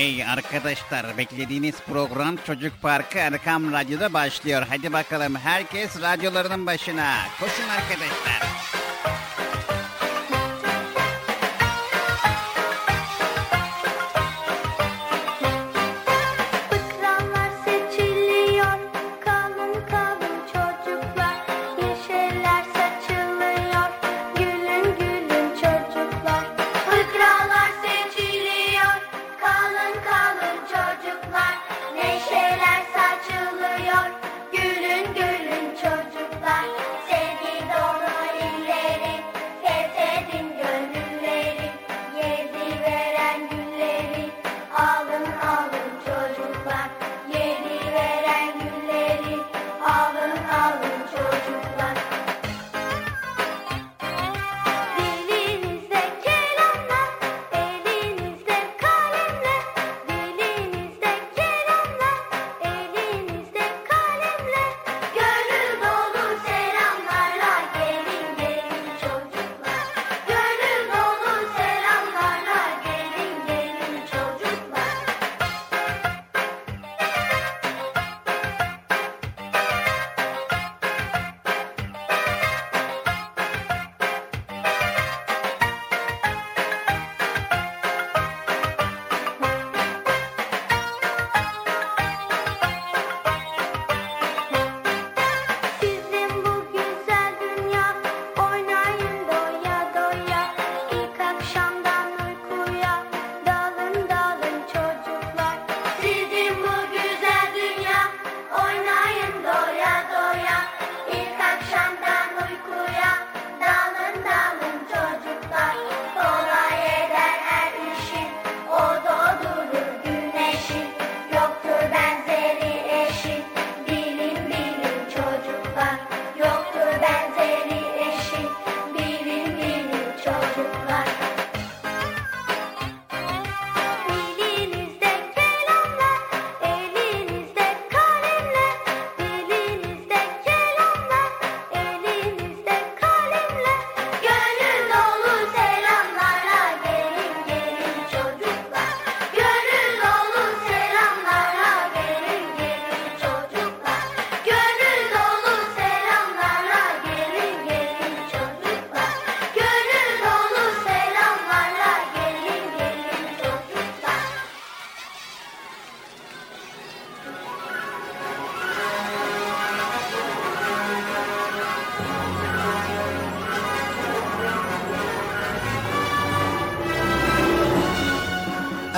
Hey arkadaşlar beklediğiniz program Çocuk Parkı Erkam Radyo'da başlıyor. Hadi bakalım herkes radyolarının başına. Koşun arkadaşlar.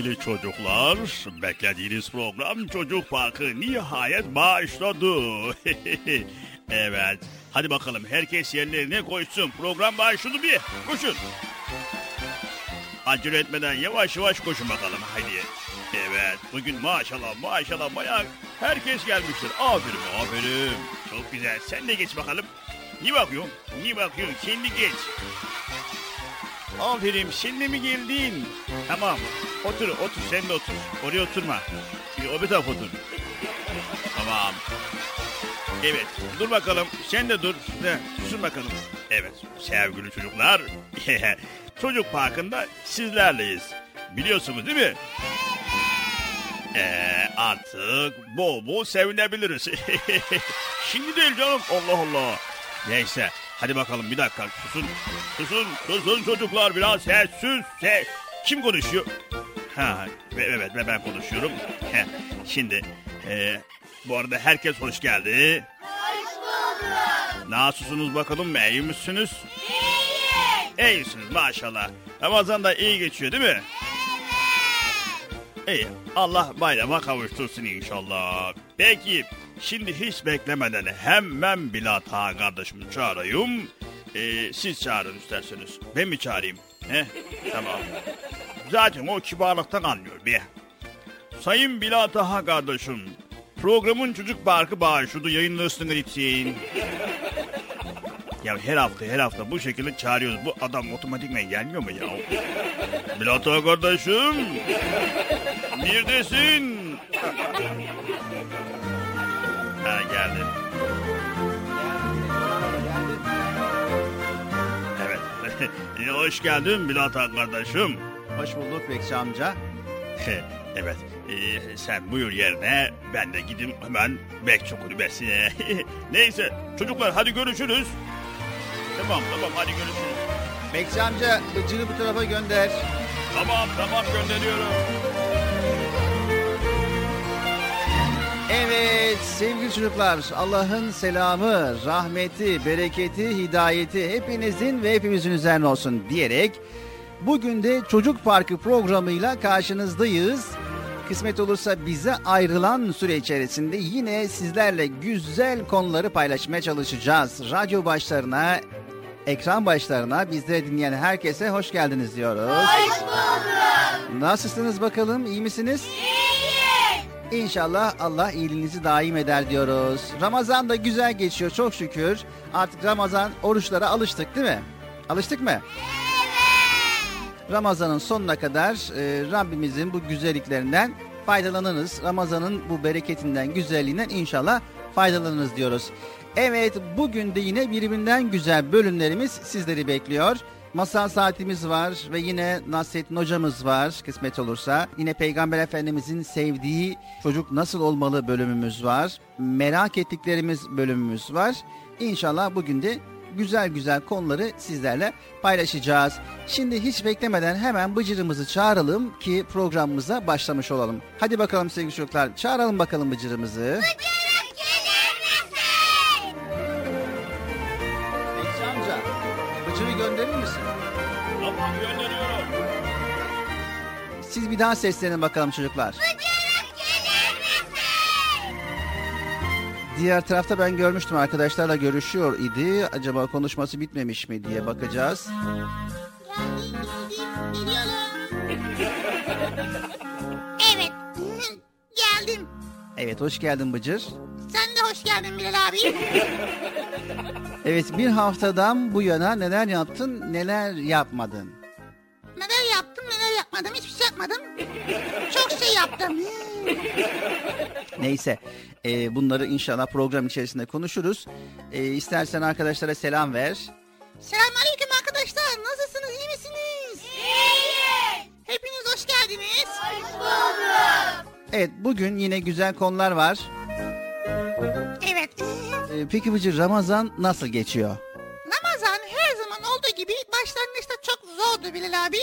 Sevgili çocuklar, beklediğiniz program Çocuk Parkı nihayet başladı. evet, hadi bakalım herkes yerlerine koysun. Program başladı bir, koşun. Acele etmeden yavaş yavaş koşun bakalım hadi. Evet, bugün maşallah maşallah bayağı herkes gelmiştir. Aferin, aferin. Çok güzel, sen de geç bakalım. Niye bakıyorsun? Niye bakıyorsun? Kendi geç. Aferin şimdi mi geldin? Tamam otur otur sen de otur. Oraya oturma. Bir o bir taraf otur. Tamam. Evet dur bakalım sen de dur. De, dur bakalım. Evet sevgili çocuklar. Çocuk parkında sizlerleyiz. Biliyorsunuz değil mi? Ee, artık bol bol sevinebiliriz. Şimdi değil canım. Allah Allah. Neyse. Hadi bakalım bir dakika. Susun. Susun. Susun çocuklar biraz sessiz. Se Kim konuşuyor? Ha, ve- evet ve ben konuşuyorum. Heh, Şimdi e, bu arada herkes hoş geldi. Hoş bulduk. Nasılsınız bakalım? İyi misiniz? İyi. İyisiniz maşallah. Ramazan da iyi geçiyor değil mi? İyi. Allah bayrama kavuştursun inşallah. Peki şimdi hiç beklemeden hemen Bilat Ağa kardeşimi çağırayım. Ee, siz çağırın isterseniz. Ben mi çağırayım? He? Tamam. Zaten o kibarlıktan anlıyor bir. Sayın Bilat Ağa kardeşim. Programın çocuk parkı bağışladı yayınlısını için. Ya her hafta her hafta bu şekilde çağırıyoruz. Bu adam otomatikmen gelmiyor mu ya? Bilat Ağa kardeşim. Neredesin? Ha geldi. Evet. Hoş geldin Bilat Ağa kardeşim. Hoş bulduk Bekçi amca. evet. e, sen buyur yerine ben de gideyim hemen bekçi kulübesine. Neyse çocuklar hadi görüşürüz. Tamam tamam hadi görüşürüz. Bekçi amca Bıcır'ı bu tarafa gönder. Tamam tamam gönderiyorum. Evet sevgili çocuklar Allah'ın selamı, rahmeti, bereketi, hidayeti hepinizin ve hepimizin üzerine olsun diyerek bugün de Çocuk Parkı programıyla karşınızdayız. Kısmet olursa bize ayrılan süre içerisinde yine sizlerle güzel konuları paylaşmaya çalışacağız. Radyo başlarına, ekran başlarına bizleri dinleyen herkese hoş geldiniz diyoruz. Hoş bulduk. Nasılsınız bakalım, iyi misiniz? İnşallah Allah iyiliğinizi daim eder diyoruz. Ramazan da güzel geçiyor çok şükür. Artık Ramazan oruçlara alıştık değil mi? Alıştık mı? Ramazan'ın sonuna kadar e, Rabbimizin bu güzelliklerinden faydalanırız. Ramazan'ın bu bereketinden, güzelliğinden inşallah faydalanırız diyoruz. Evet bugün de yine birbirinden güzel bölümlerimiz sizleri bekliyor. Masal saatimiz var ve yine Nasrettin hocamız var kısmet olursa. Yine Peygamber Efendimizin sevdiği çocuk nasıl olmalı bölümümüz var. Merak ettiklerimiz bölümümüz var. İnşallah bugün de güzel güzel konuları sizlerle paylaşacağız. Şimdi hiç beklemeden hemen Bıcır'ımızı çağıralım ki programımıza başlamış olalım. Hadi bakalım sevgili çocuklar çağıralım bakalım Bıcır'ımızı. Bekçi amca Bıcır'ı gönderir misin? Tamam gönderiyorum. Siz bir daha seslenin bakalım çocuklar. Diğer tarafta ben görmüştüm arkadaşlarla görüşüyor idi. Acaba konuşması bitmemiş mi diye bakacağız. Evet. Geldim. Evet hoş geldin Bıcır. Sen de hoş geldin Bilal abi. Evet bir haftadan bu yana neler yaptın neler yapmadın. Neler yaptım neler yapmadım hiçbir şey yapmadım. Çok şey yaptım. Neyse e, bunları inşallah program içerisinde konuşuruz. E, istersen arkadaşlara selam ver. Selamünaleyküm arkadaşlar. Nasılsınız iyi misiniz? İyiyiz. Hepiniz hoş geldiniz. Hoş bulduk. Evet bugün yine güzel konular var. Evet. E, peki Bıcır Ramazan nasıl geçiyor? Gibi başlangıçta çok zordu Bilal abi.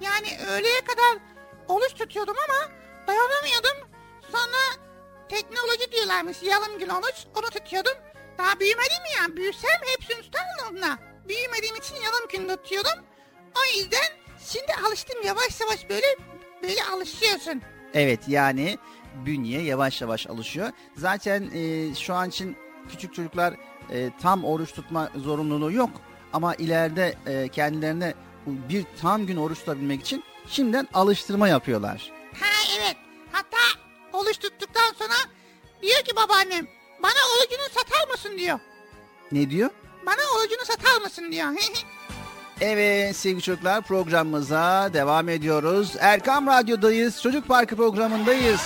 Yani öğleye kadar oruç tutuyordum ama dayanamıyordum. Sonra teknoloji diyorlarmış yarım gün oruç onu tutuyordum. Daha büyümedim ya büyüsem hepsini tutardım onunla. Büyümediğim için yarım gün tutuyordum. O yüzden şimdi alıştım yavaş yavaş böyle böyle alışıyorsun. Evet yani bünye yavaş yavaş alışıyor. Zaten e, şu an için küçük çocuklar e, tam oruç tutma zorunluluğu yok. Ama ileride e, kendilerine bir tam gün oruç tutabilmek için şimdiden alıştırma yapıyorlar. Ha evet. Hatta oruç tuttuktan sonra diyor ki babaannem bana orucunu satar mısın diyor. Ne diyor? Bana orucunu satar mısın diyor. Evet sevgili çocuklar programımıza devam ediyoruz. Erkam Radyo'dayız. Çocuk Parkı programındayız.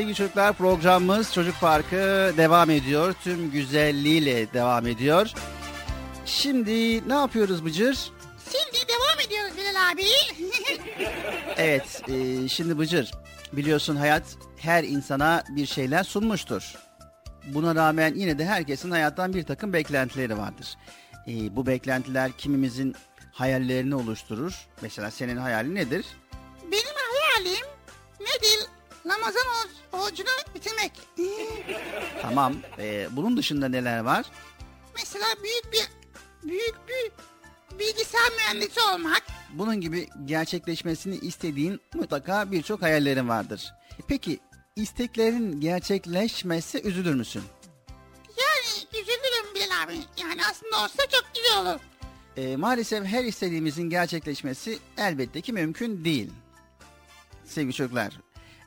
Sevgili çocuklar programımız Çocuk Parkı devam ediyor. Tüm güzelliğiyle devam ediyor. Şimdi ne yapıyoruz Bıcır? Şimdi devam ediyoruz Bilal abi. Evet e, şimdi Bıcır biliyorsun hayat her insana bir şeyler sunmuştur. Buna rağmen yine de herkesin hayattan bir takım beklentileri vardır. E, bu beklentiler kimimizin hayallerini oluşturur. Mesela senin hayalin nedir? Benim hayalim nedir? Ramazan orucunu bitirmek. Tamam. e, bunun dışında neler var? Mesela büyük bir büyük bir bilgisayar mühendisi olmak. Bunun gibi gerçekleşmesini istediğin mutlaka birçok hayallerin vardır. Peki isteklerin gerçekleşmesi üzülür müsün? Yani üzülürüm Bilal abi. Yani aslında olsa çok güzel olur. E, maalesef her istediğimizin gerçekleşmesi elbette ki mümkün değil. Sevgili çocuklar,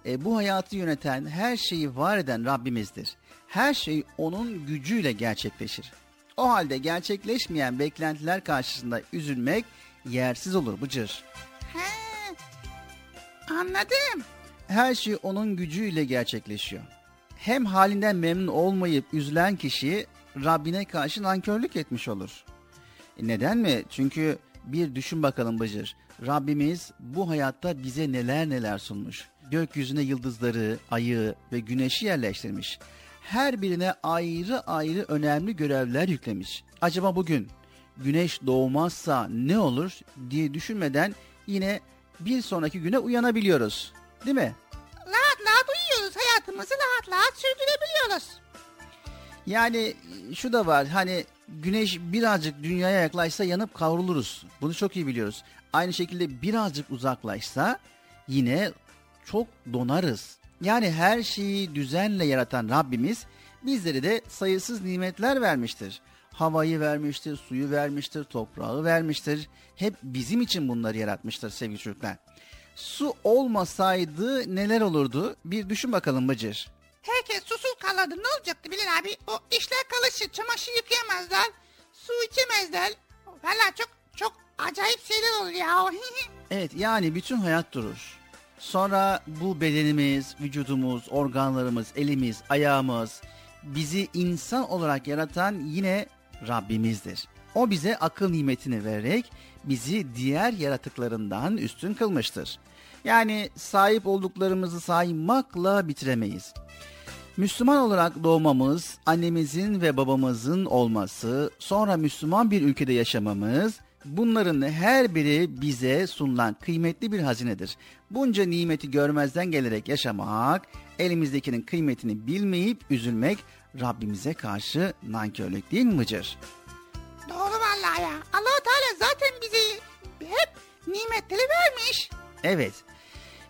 e, bu hayatı yöneten, her şeyi var eden Rabbimizdir. Her şey onun gücüyle gerçekleşir. O halde gerçekleşmeyen beklentiler karşısında üzülmek yersiz olur Bıcır. He, anladım. Her şey onun gücüyle gerçekleşiyor. Hem halinden memnun olmayıp üzülen kişi Rabbine karşı nankörlük etmiş olur. E Neden mi? Çünkü bir düşün bakalım Bıcır. Rabbimiz bu hayatta bize neler neler sunmuş. Gökyüzüne yıldızları, ayı ve güneşi yerleştirmiş. Her birine ayrı ayrı önemli görevler yüklemiş. Acaba bugün güneş doğmazsa ne olur diye düşünmeden yine bir sonraki güne uyanabiliyoruz. Değil mi? Rahat rahat uyuyoruz. Hayatımızı rahat rahat sürdürebiliyoruz. Yani şu da var hani güneş birazcık dünyaya yaklaşsa yanıp kavruluruz. Bunu çok iyi biliyoruz. Aynı şekilde birazcık uzaklaşsa yine çok donarız. Yani her şeyi düzenle yaratan Rabbimiz bizlere de sayısız nimetler vermiştir. Havayı vermiştir, suyu vermiştir, toprağı vermiştir. Hep bizim için bunları yaratmıştır sevgili çocuklar. Su olmasaydı neler olurdu? Bir düşün bakalım Bıcır. Herkes susuz kalırdı. Ne olacaktı Bilal abi? O işler karışır. Çamaşır yıkayamazlar. Su içemezler. Valla çok çok acayip şeyler olur ya. Evet yani bütün hayat durur. Sonra bu bedenimiz, vücudumuz, organlarımız, elimiz, ayağımız bizi insan olarak yaratan yine Rabbimizdir. O bize akıl nimetini vererek bizi diğer yaratıklarından üstün kılmıştır. Yani sahip olduklarımızı saymakla bitiremeyiz. Müslüman olarak doğmamız, annemizin ve babamızın olması, sonra Müslüman bir ülkede yaşamamız, bunların her biri bize sunulan kıymetli bir hazinedir. Bunca nimeti görmezden gelerek yaşamak, elimizdekinin kıymetini bilmeyip üzülmek, Rabbimize karşı nankörlük değil mi Bıcır? Doğru vallahi ya. allah Teala zaten bizi hep nimetleri vermiş. Evet.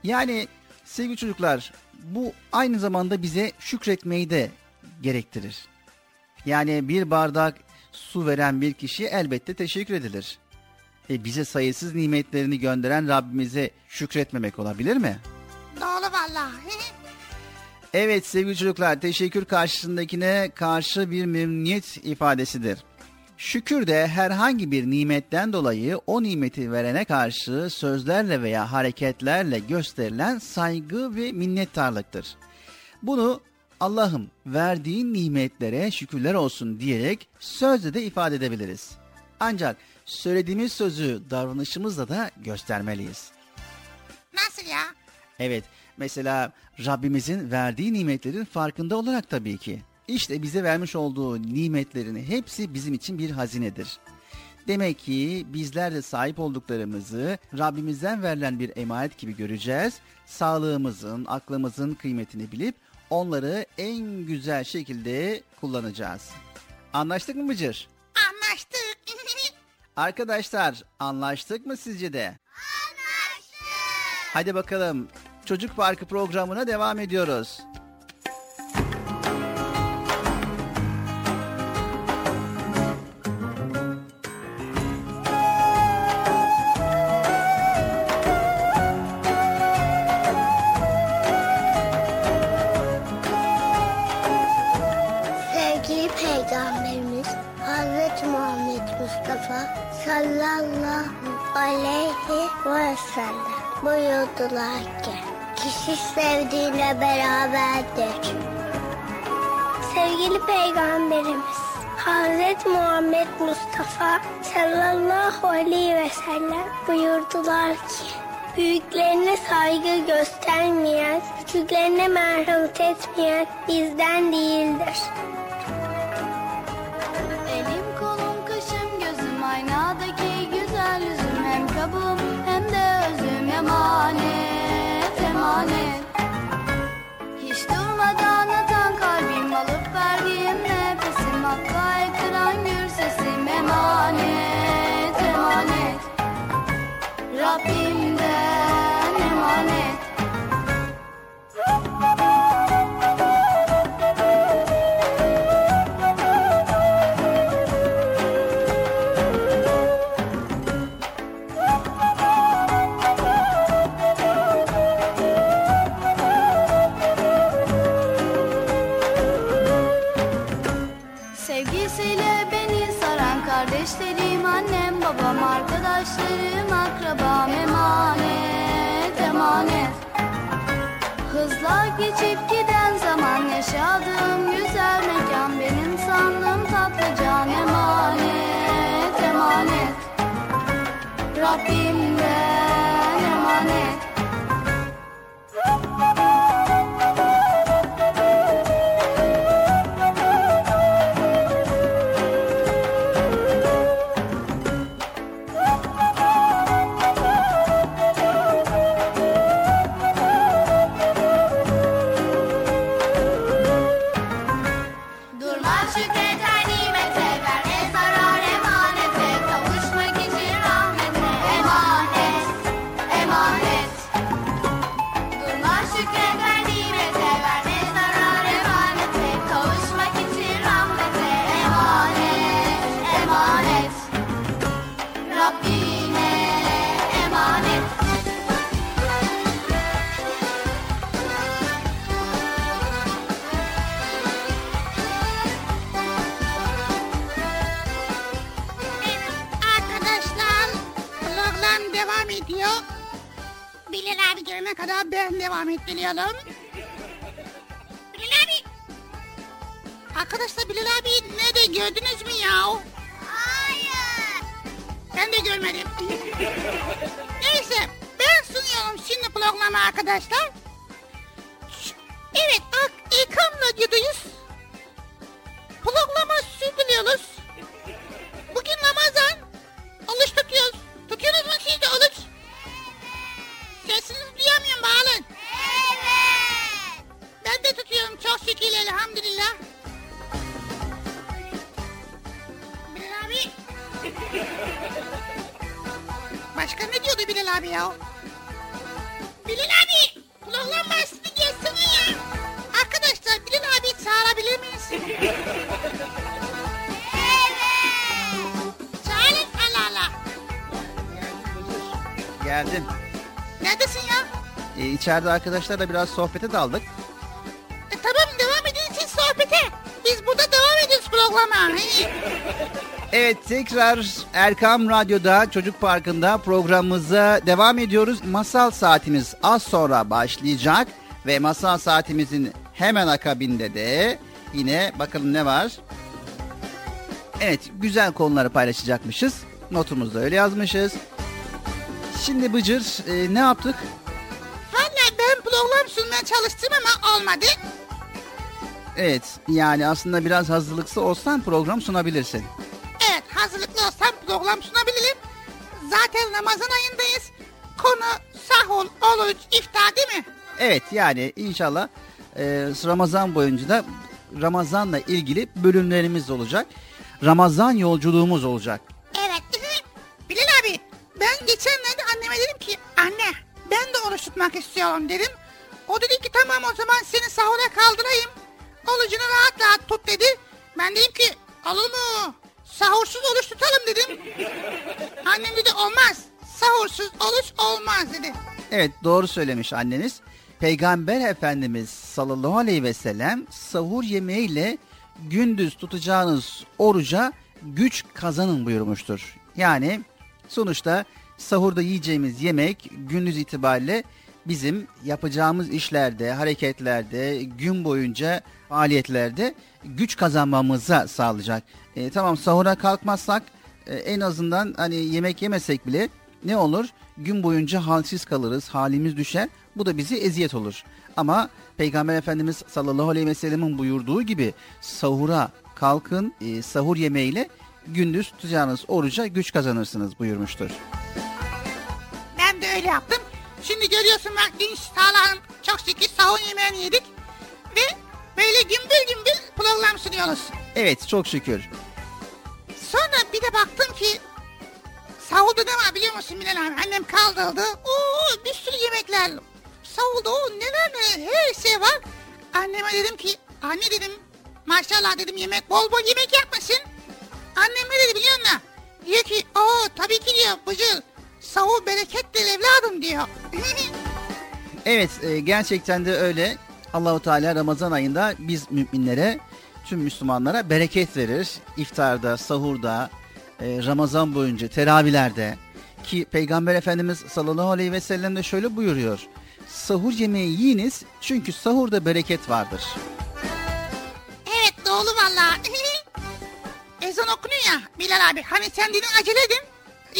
Yani sevgili çocuklar bu aynı zamanda bize şükretmeyi de gerektirir. Yani bir bardak su veren bir kişi elbette teşekkür edilir. E bize sayısız nimetlerini gönderen Rabbimize şükretmemek olabilir mi? Doğru vallahi. Evet sevgili çocuklar teşekkür karşısındakine karşı bir memnuniyet ifadesidir. Şükür de herhangi bir nimetten dolayı o nimeti verene karşı sözlerle veya hareketlerle gösterilen saygı ve minnettarlıktır. Bunu Allah'ım verdiğin nimetlere şükürler olsun diyerek sözle de ifade edebiliriz. Ancak söylediğimiz sözü davranışımızla da göstermeliyiz. Nasıl ya? Evet, mesela Rabbimizin verdiği nimetlerin farkında olarak tabii ki. İşte bize vermiş olduğu nimetlerin hepsi bizim için bir hazinedir. Demek ki bizler de sahip olduklarımızı Rabbimizden verilen bir emanet gibi göreceğiz. Sağlığımızın, aklımızın kıymetini bilip onları en güzel şekilde kullanacağız. Anlaştık mı Bıcır? Anlaştık. Arkadaşlar anlaştık mı sizce de? Anlaştık. Hadi bakalım Çocuk Parkı programına devam ediyoruz. Sellem buyurdular ki kişi sevdiğiyle beraberdir. Sevgili Peygamberimiz Hazreti Muhammed Mustafa sallallahu aleyhi ve sellem buyurdular ki Büyüklerine saygı göstermeyen, küçüklerine merhamet etmeyen bizden değildir. Emanet emanet. Hiç durmadan atan kalbim alıp verdiğim nefesim Hatta ekran gür sesim emanet emanet. Rabbimden geçip giden zaman yaşadığım güzel mekan Benim sandığım tatlı can emanet emanet. Rabbimden ben devam ettiriyorum. Bilal abi. Arkadaşlar Bilal abi nerede gördünüz mü ya? Hayır. Ben de görmedim. Neyse ben sunuyorum şimdi programı arkadaşlar. Evet Ak- İKAM Radyo'dayız. Başka ne diyordu Bilal abi ya. Bilal abi program başladı gelsene ya. Arkadaşlar Bilal abi çağırabilir miyiz? Çağırın Allah Allah. Geldim. Neredesin ya? E, içeride arkadaşlarla biraz sohbete daldık. E, tamam devam edin siz sohbete. Biz burada devam ediyoruz programa. Evet tekrar Erkam Radyo'da Çocuk Parkı'nda programımıza devam ediyoruz. Masal saatimiz az sonra başlayacak ve masal saatimizin hemen akabinde de yine bakalım ne var? Evet güzel konuları paylaşacakmışız. Notumuzda öyle yazmışız. Şimdi Bıcır e, ne yaptık? Valla ben program sunmaya çalıştım ama olmadı. Evet yani aslında biraz hazırlıklı olsan program sunabilirsin. Hazırlıklı olsam program sunabilirim. Zaten Ramazan ayındayız. Konu sahur, oruç, iftar değil mi? Evet yani inşallah e, Ramazan boyunca da Ramazan'la ilgili bölümlerimiz olacak. Ramazan yolculuğumuz olacak. Evet. Bilal abi ben geçenlerde anneme dedim ki anne ben de oruç tutmak istiyorum dedim. O dedi ki tamam o zaman seni sahura kaldırayım. Orucunu rahat rahat tut dedi. Ben dedim ki olur mu? Sahursuz oruç tutalım dedim. Annem dedi olmaz. Sahursuz oruç olmaz dedi. Evet doğru söylemiş anneniz. Peygamber Efendimiz sallallahu aleyhi ve sellem sahur yemeğiyle gündüz tutacağınız oruca güç kazanın buyurmuştur. Yani sonuçta sahurda yiyeceğimiz yemek gündüz itibariyle bizim yapacağımız işlerde, hareketlerde, gün boyunca faaliyetlerde güç kazanmamıza sağlayacak. E, tamam sahura kalkmazsak e, en azından hani yemek yemesek bile ne olur? Gün boyunca halsiz kalırız, halimiz düşer. Bu da bizi eziyet olur. Ama Peygamber Efendimiz sallallahu aleyhi ve sellemin buyurduğu gibi sahura kalkın, e, sahur yemeğiyle gündüz tutacağınız oruca güç kazanırsınız buyurmuştur. Ben de öyle yaptım. Şimdi görüyorsun bak dinç sağlam çok şükür sahur yemeğini yedik. Ve böyle gümbür gümbür program sunuyoruz. Evet çok şükür. Sonra bir de baktım ki sahurda ne var biliyor musun Bilal abi? Annem kaldırdı. Oo bir sürü yemekler. Sahurda o neler neler her şey var. Anneme dedim ki anne dedim maşallah dedim yemek bol bol yemek yapmasın. Annem ne dedi biliyor musun? Diyor ki o tabii ki diyor Bıcır sahur berekettir evladım diyor. Evet e, gerçekten de öyle. Allahu Teala Ramazan ayında biz müminlere, tüm Müslümanlara bereket verir. İftarda, sahurda, e, Ramazan boyunca, teravihlerde ki Peygamber Efendimiz sallallahu aleyhi ve sellem de şöyle buyuruyor. Sahur yemeği yiyiniz çünkü sahurda bereket vardır. Evet doğru valla. Ezan okunuyor ya Bilal abi. Hani sen dedin acele edin.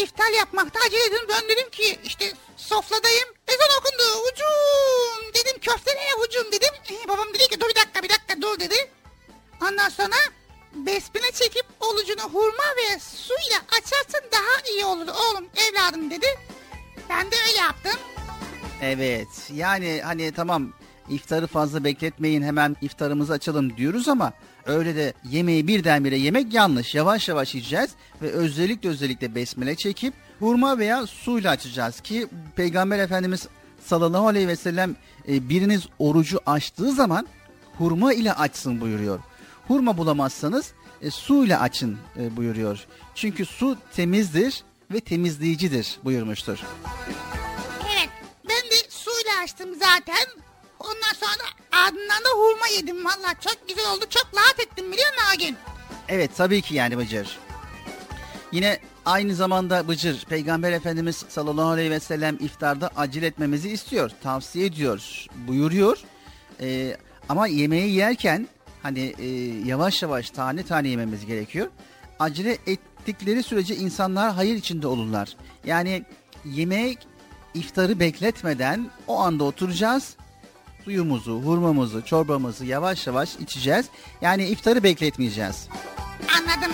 İftar yapmakta acele edin. Ben dedim ki işte sofradayım. Ezan okundu. Hucum dedim köfteleye hucum dedim. Ee, babam dedi ki dur bir dakika bir dakika dur dedi. Ondan sonra besmele çekip olucunu hurma ve suyla açarsan daha iyi olur oğlum evladım dedi. Ben de öyle yaptım. Evet yani hani tamam iftarı fazla bekletmeyin hemen iftarımızı açalım diyoruz ama öyle de yemeği birdenbire yemek yanlış. Yavaş yavaş yiyeceğiz ve özellikle özellikle besmele çekip hurma veya suyla açacağız ki Peygamber Efendimiz sallallahu aleyhi ve sellem e, biriniz orucu açtığı zaman hurma ile açsın buyuruyor. Hurma bulamazsanız e, su ile açın e, buyuruyor. Çünkü su temizdir ve temizleyicidir buyurmuştur. Evet ben de suyla açtım zaten. Ondan sonra da ardından da hurma yedim valla çok güzel oldu çok rahat ettim biliyor musun gün? Evet tabii ki yani Bıcır. Yine aynı zamanda Bıcır Peygamber Efendimiz sallallahu aleyhi ve sellem iftarda acele etmemizi istiyor. Tavsiye ediyor. Buyuruyor. Ee, ama yemeği yerken hani e, yavaş yavaş tane tane yememiz gerekiyor. Acele ettikleri sürece insanlar hayır içinde olurlar. Yani yemek iftarı bekletmeden o anda oturacağız. Suyumuzu, hurmamızı, çorbamızı yavaş yavaş içeceğiz. Yani iftarı bekletmeyeceğiz. Anladım.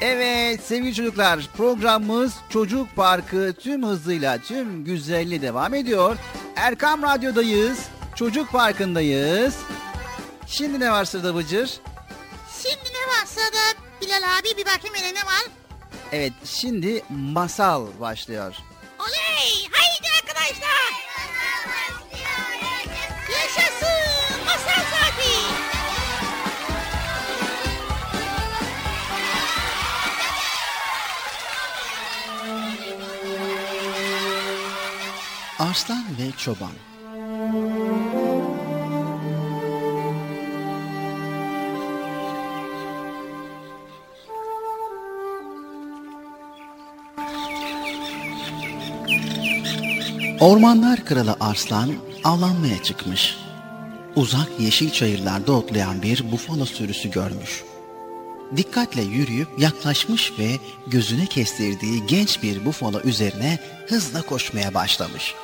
Evet sevgili çocuklar programımız Çocuk Parkı tüm hızıyla tüm güzelliği devam ediyor. Erkam Radyo'dayız. Çocuk Parkı'ndayız. Şimdi ne var sırada Bıcır? Şimdi ne var sırada Bilal abi bir bakayım hele ne var? Evet şimdi masal başlıyor. Oley haydi arkadaşlar. Yaşasın masal Arslan ve Çoban Ormanlar kralı Arslan avlanmaya çıkmış. Uzak yeşil çayırlarda otlayan bir bufalo sürüsü görmüş. Dikkatle yürüyüp yaklaşmış ve gözüne kestirdiği genç bir bufalo üzerine hızla koşmaya başlamış.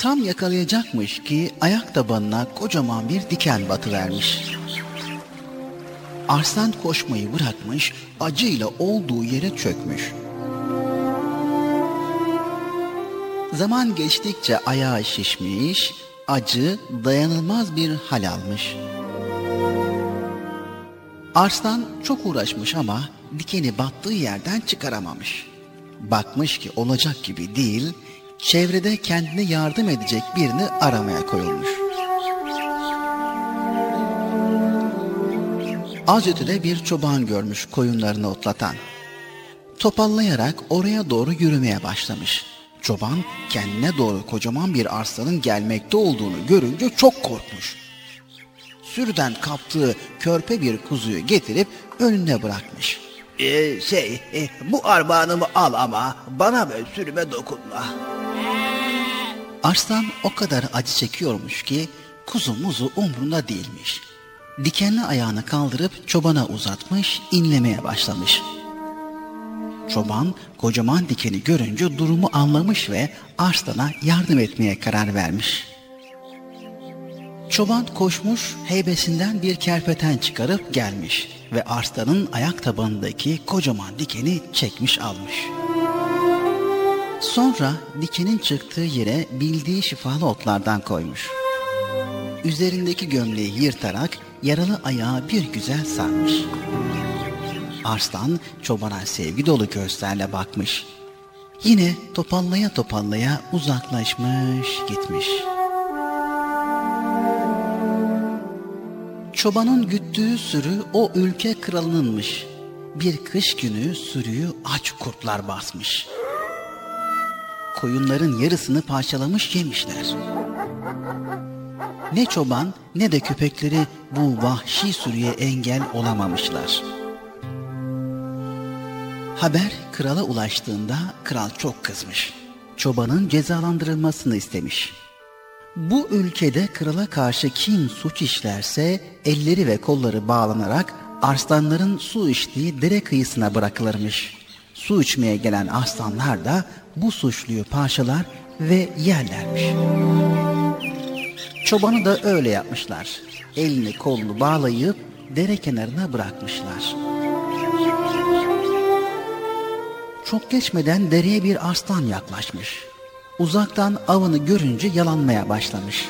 Tam yakalayacakmış ki ayak tabanına kocaman bir diken batıvermiş. Arslan koşmayı bırakmış, acıyla olduğu yere çökmüş. Zaman geçtikçe ayağı şişmiş, acı dayanılmaz bir hal almış. Arslan çok uğraşmış ama dikeni battığı yerden çıkaramamış. Bakmış ki olacak gibi değil, çevrede kendine yardım edecek birini aramaya koyulmuş. Az ötede bir çoban görmüş koyunlarını otlatan. Topallayarak oraya doğru yürümeye başlamış. Çoban kendine doğru kocaman bir arslanın gelmekte olduğunu görünce çok korkmuş. Sürüden kaptığı körpe bir kuzuyu getirip önüne bırakmış. Ee, şey, e, bu armağanımı al ama bana ve sürüme dokunma. Arslan o kadar acı çekiyormuş ki kuzu muzu umrunda değilmiş. Dikenli ayağını kaldırıp çobana uzatmış, inlemeye başlamış. Çoban kocaman dikeni görünce durumu anlamış ve Arslan'a yardım etmeye karar vermiş. Çoban koşmuş, heybesinden bir kerpeten çıkarıp gelmiş ve Arslan'ın ayak tabanındaki kocaman dikeni çekmiş almış. Sonra dikenin çıktığı yere bildiği şifalı otlardan koymuş. Üzerindeki gömleği yırtarak yaralı ayağı bir güzel sarmış. Arslan çobana sevgi dolu gözlerle bakmış. Yine topallaya topallaya uzaklaşmış gitmiş. Çobanın güttüğü sürü o ülke kralınınmış. Bir kış günü sürüyü aç kurtlar basmış. Koyunların yarısını parçalamış yemişler. Ne çoban ne de köpekleri bu vahşi sürüye engel olamamışlar. Haber krala ulaştığında kral çok kızmış. Çobanın cezalandırılmasını istemiş. Bu ülkede krala karşı kim suç işlerse elleri ve kolları bağlanarak arslanların su içtiği dere kıyısına bırakılırmış. Su içmeye gelen aslanlar da bu suçluyu parçalar ve yerlermiş. Çobanı da öyle yapmışlar. Elini kolunu bağlayıp dere kenarına bırakmışlar. Çok geçmeden dereye bir aslan yaklaşmış. Uzaktan avını görünce yalanmaya başlamış.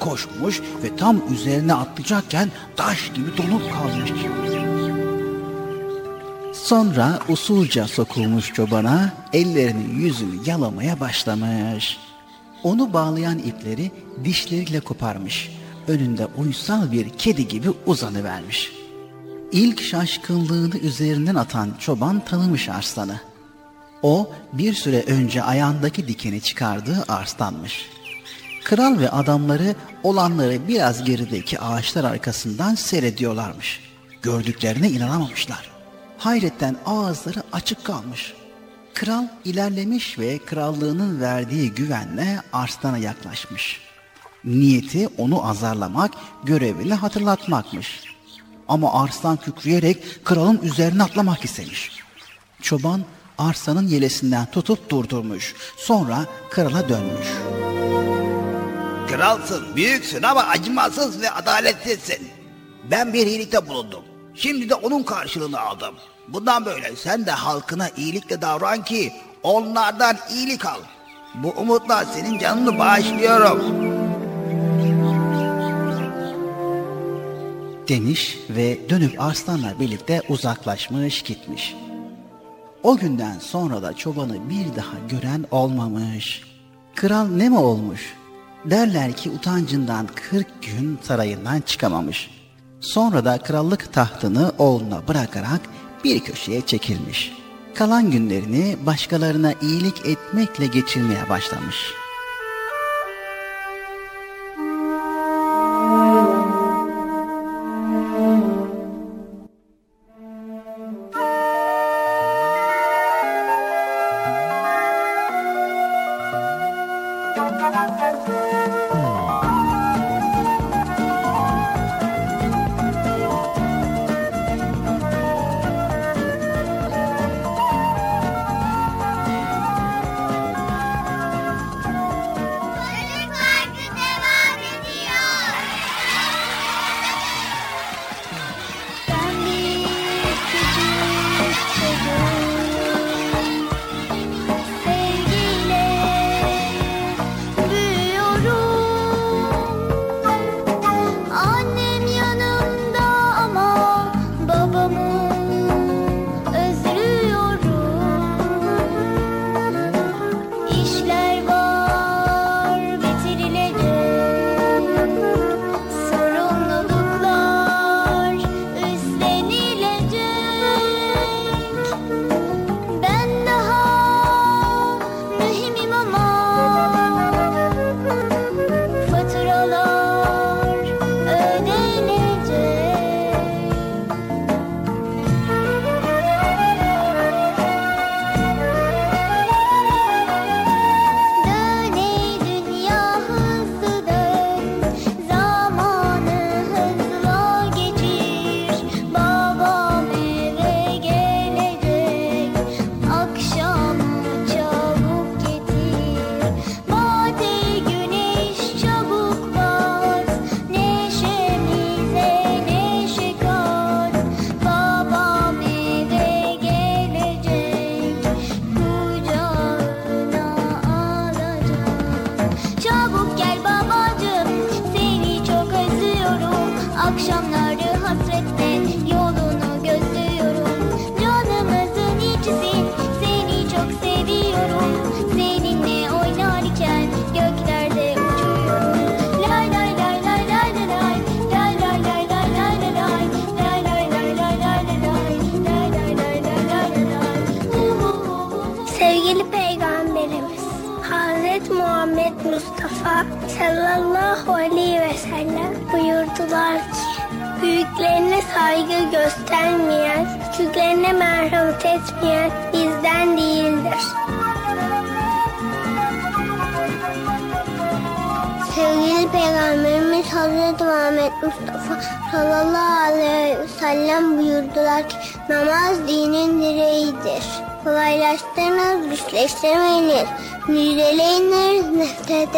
Koşmuş ve tam üzerine atlayacakken taş gibi donup kalmış. Sonra usulca sokulmuş çobana, ellerini yüzünü yalamaya başlamış. Onu bağlayan ipleri dişleriyle koparmış. Önünde uysal bir kedi gibi uzanıvermiş. İlk şaşkınlığını üzerinden atan çoban tanımış arslanı. O bir süre önce ayağındaki dikeni çıkardığı arslanmış. Kral ve adamları olanları biraz gerideki ağaçlar arkasından seyrediyorlarmış. Gördüklerine inanamamışlar. Hayretten ağızları açık kalmış. Kral ilerlemiş ve krallığının verdiği güvenle arslana yaklaşmış. Niyeti onu azarlamak, görevini hatırlatmakmış. Ama arslan kükreyerek kralın üzerine atlamak istemiş. Çoban arsanın yelesinden tutup durdurmuş. Sonra krala dönmüş. Kralsın, büyüksün ama acımasız ve adaletsizsin. Ben bir iyilikte bulundum. Şimdi de onun karşılığını aldım. Bundan böyle sen de halkına iyilikle davran ki onlardan iyilik al. Bu umutla senin canını bağışlıyorum. demiş ve dönüp arslanla birlikte uzaklaşmış gitmiş. O günden sonra da çobanı bir daha gören olmamış. Kral ne mi olmuş? Derler ki utancından 40 gün sarayından çıkamamış. Sonra da krallık tahtını oğluna bırakarak bir köşeye çekilmiş. kalan günlerini başkalarına iyilik etmekle geçirmeye başlamış.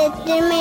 de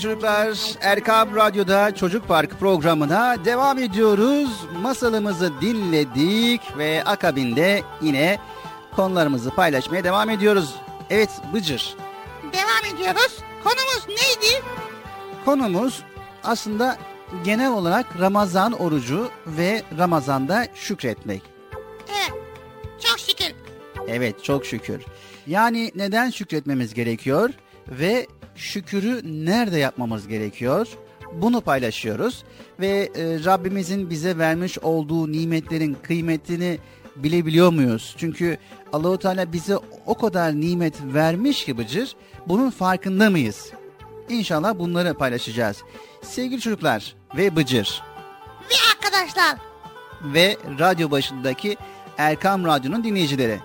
sevgili çocuklar Erkam Radyo'da Çocuk Park programına devam ediyoruz. Masalımızı dinledik ve akabinde yine konularımızı paylaşmaya devam ediyoruz. Evet Bıcır Devam ediyoruz. Konumuz neydi? konumuz aslında genel olarak Ramazan orucu ve Ramazan'da şükretmek. Evet. Çok şükür. Evet çok şükür. Yani neden şükretmemiz gerekiyor ve şükürü nerede yapmamız gerekiyor? Bunu paylaşıyoruz ve e, Rabbimizin bize vermiş olduğu nimetlerin kıymetini bilebiliyor muyuz? Çünkü Allahu Teala bize o kadar nimet vermiş ki Bıcır, bunun farkında mıyız? İnşallah bunları paylaşacağız. Sevgili çocuklar ve Bıcır Ve arkadaşlar. ve radyo başındaki Erkam Radyo'nun dinleyicileri.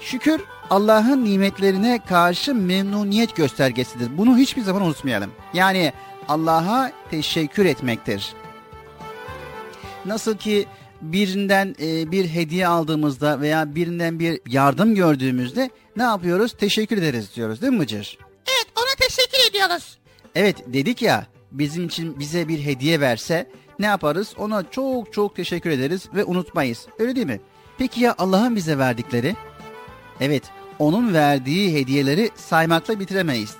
Şükür Allah'ın nimetlerine karşı memnuniyet göstergesidir. Bunu hiçbir zaman unutmayalım. Yani Allah'a teşekkür etmektir. Nasıl ki birinden e, bir hediye aldığımızda veya birinden bir yardım gördüğümüzde ne yapıyoruz? Teşekkür ederiz diyoruz değil mi Mıcır? Evet ona teşekkür ediyoruz. Evet dedik ya bizim için bize bir hediye verse ne yaparız? Ona çok çok teşekkür ederiz ve unutmayız. Öyle değil mi? Peki ya Allah'ın bize verdikleri? Evet onun verdiği hediyeleri saymakla bitiremeyiz.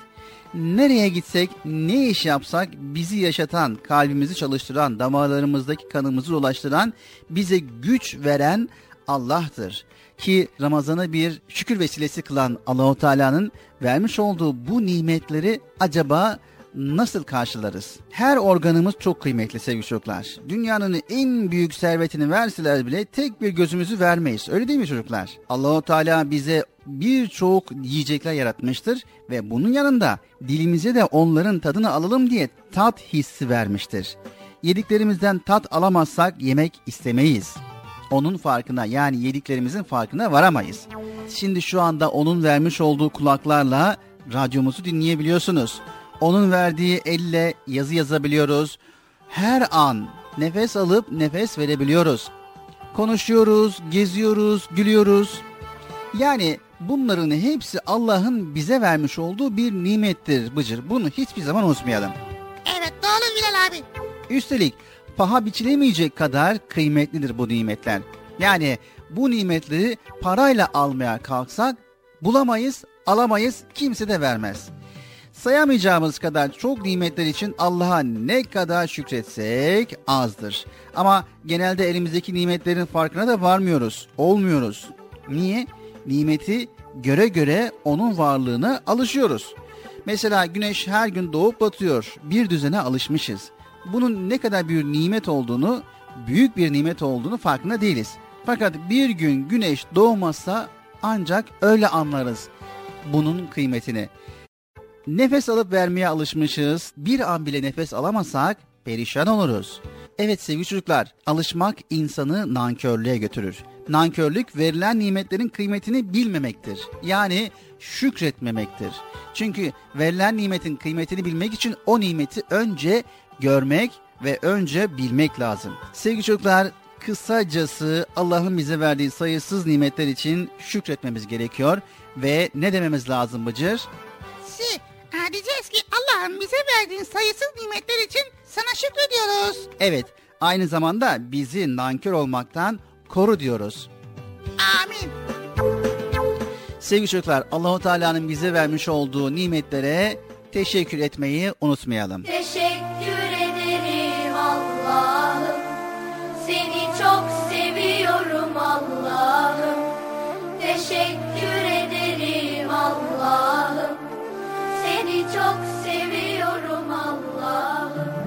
Nereye gitsek, ne iş yapsak bizi yaşatan, kalbimizi çalıştıran, damarlarımızdaki kanımızı dolaştıran, bize güç veren Allah'tır. Ki Ramazan'ı bir şükür vesilesi kılan Allahu Teala'nın vermiş olduğu bu nimetleri acaba nasıl karşılarız? Her organımız çok kıymetli sevgili çocuklar. Dünyanın en büyük servetini verseler bile tek bir gözümüzü vermeyiz. Öyle değil mi çocuklar? Allahu Teala bize birçok yiyecekler yaratmıştır ve bunun yanında dilimize de onların tadını alalım diye tat hissi vermiştir. Yediklerimizden tat alamazsak yemek istemeyiz. Onun farkına yani yediklerimizin farkına varamayız. Şimdi şu anda onun vermiş olduğu kulaklarla radyomuzu dinleyebiliyorsunuz. Onun verdiği elle yazı yazabiliyoruz. Her an nefes alıp nefes verebiliyoruz. Konuşuyoruz, geziyoruz, gülüyoruz. Yani bunların hepsi Allah'ın bize vermiş olduğu bir nimettir Bıcır. Bunu hiçbir zaman unutmayalım. Evet doğru Bilal abi. Üstelik paha biçilemeyecek kadar kıymetlidir bu nimetler. Yani bu nimetleri parayla almaya kalksak bulamayız, alamayız, kimse de vermez. Sayamayacağımız kadar çok nimetler için Allah'a ne kadar şükretsek azdır. Ama genelde elimizdeki nimetlerin farkına da varmıyoruz, olmuyoruz. Niye? Nimeti göre göre onun varlığına alışıyoruz. Mesela güneş her gün doğup batıyor. Bir düzene alışmışız. Bunun ne kadar bir nimet olduğunu, büyük bir nimet olduğunu farkında değiliz. Fakat bir gün güneş doğmazsa ancak öyle anlarız bunun kıymetini. Nefes alıp vermeye alışmışız. Bir an bile nefes alamasak perişan oluruz. Evet sevgili çocuklar, alışmak insanı nankörlüğe götürür. Nankörlük verilen nimetlerin kıymetini bilmemektir. Yani şükretmemektir. Çünkü verilen nimetin kıymetini bilmek için o nimeti önce görmek ve önce bilmek lazım. Sevgili çocuklar, kısacası Allah'ın bize verdiği sayısız nimetler için şükretmemiz gerekiyor ve ne dememiz lazım Bıcır? Ha, diyeceğiz ki Allah'ın bize verdiğin sayısız nimetler için sana şükrediyoruz. Evet, aynı zamanda bizi nankör olmaktan koru diyoruz. Amin. Sevgili çocuklar, Allahu Teala'nın bize vermiş olduğu nimetlere teşekkür etmeyi unutmayalım. Teşekkür ederim Allah'ım Seni çok seviyorum Allah'ım Teşekkür ederim Allah'ım Seni çok seviyorum Allah'ım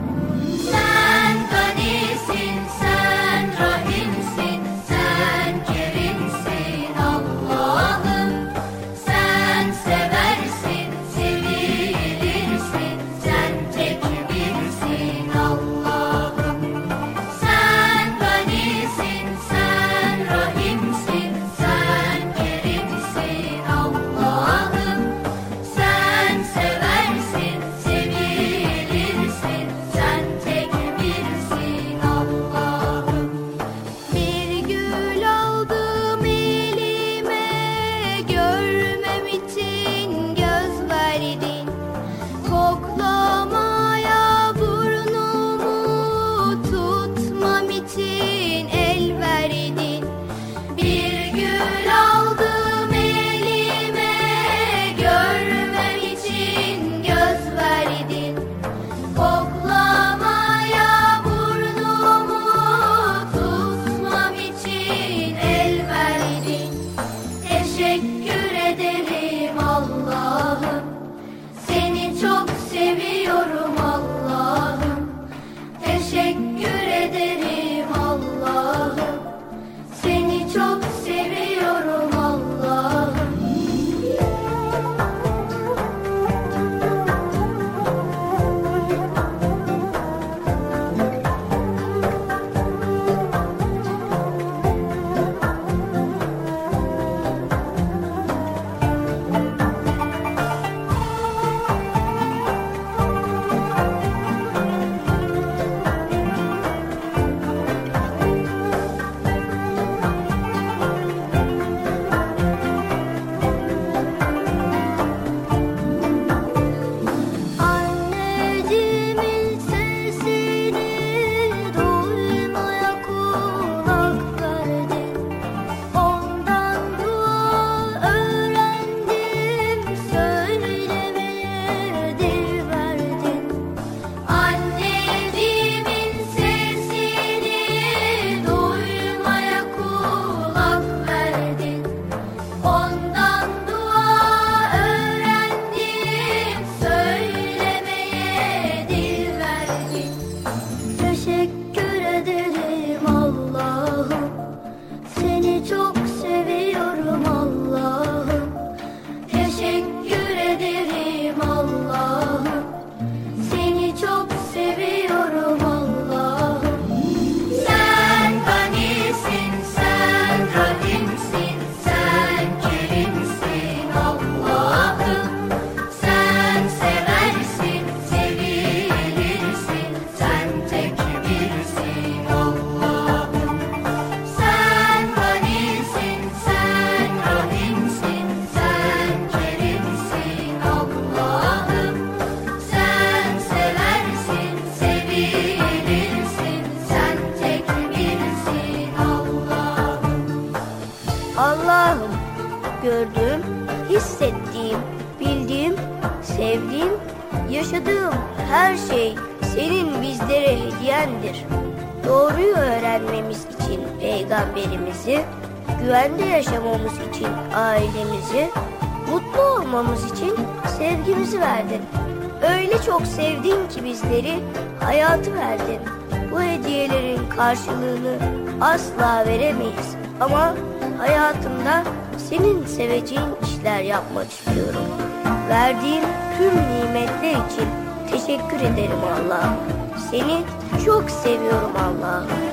karşılığını asla veremeyiz. Ama hayatımda senin seveceğin işler yapmak istiyorum. Verdiğin tüm nimetler için teşekkür ederim Allah'ım. Seni çok seviyorum Allah'ım.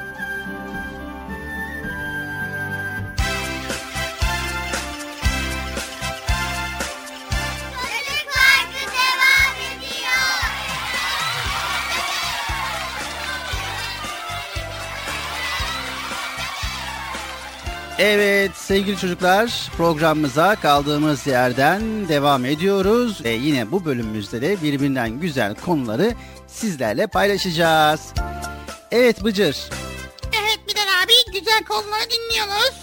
Evet sevgili çocuklar programımıza kaldığımız yerden devam ediyoruz. Ve yine bu bölümümüzde de birbirinden güzel konuları sizlerle paylaşacağız. Evet Bıcır. Evet Bilal abi güzel konuları dinliyoruz.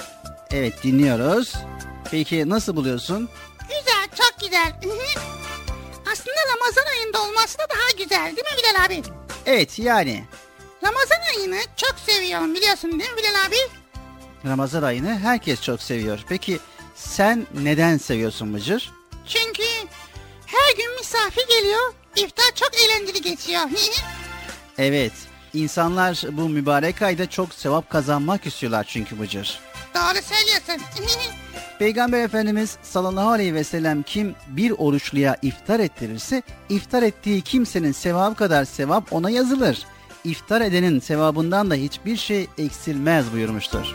Evet dinliyoruz. Peki nasıl buluyorsun? Güzel çok güzel. Aslında Ramazan ayında olması da daha güzel değil mi Bilal abi? Evet yani Ramazan ayını çok seviyorum biliyorsun değil mi Bilal abi? Ramazan ayını herkes çok seviyor. Peki sen neden seviyorsun Bıcır? Çünkü her gün misafir geliyor. İftar çok eğlenceli geçiyor. Evet insanlar bu mübarek ayda çok sevap kazanmak istiyorlar çünkü Bıcır. Doğru söylüyorsun. Peygamber Efendimiz sallallahu aleyhi ve sellem kim bir oruçluya iftar ettirirse iftar ettiği kimsenin sevabı kadar sevap ona yazılır. İftar edenin sevabından da hiçbir şey eksilmez buyurmuştur.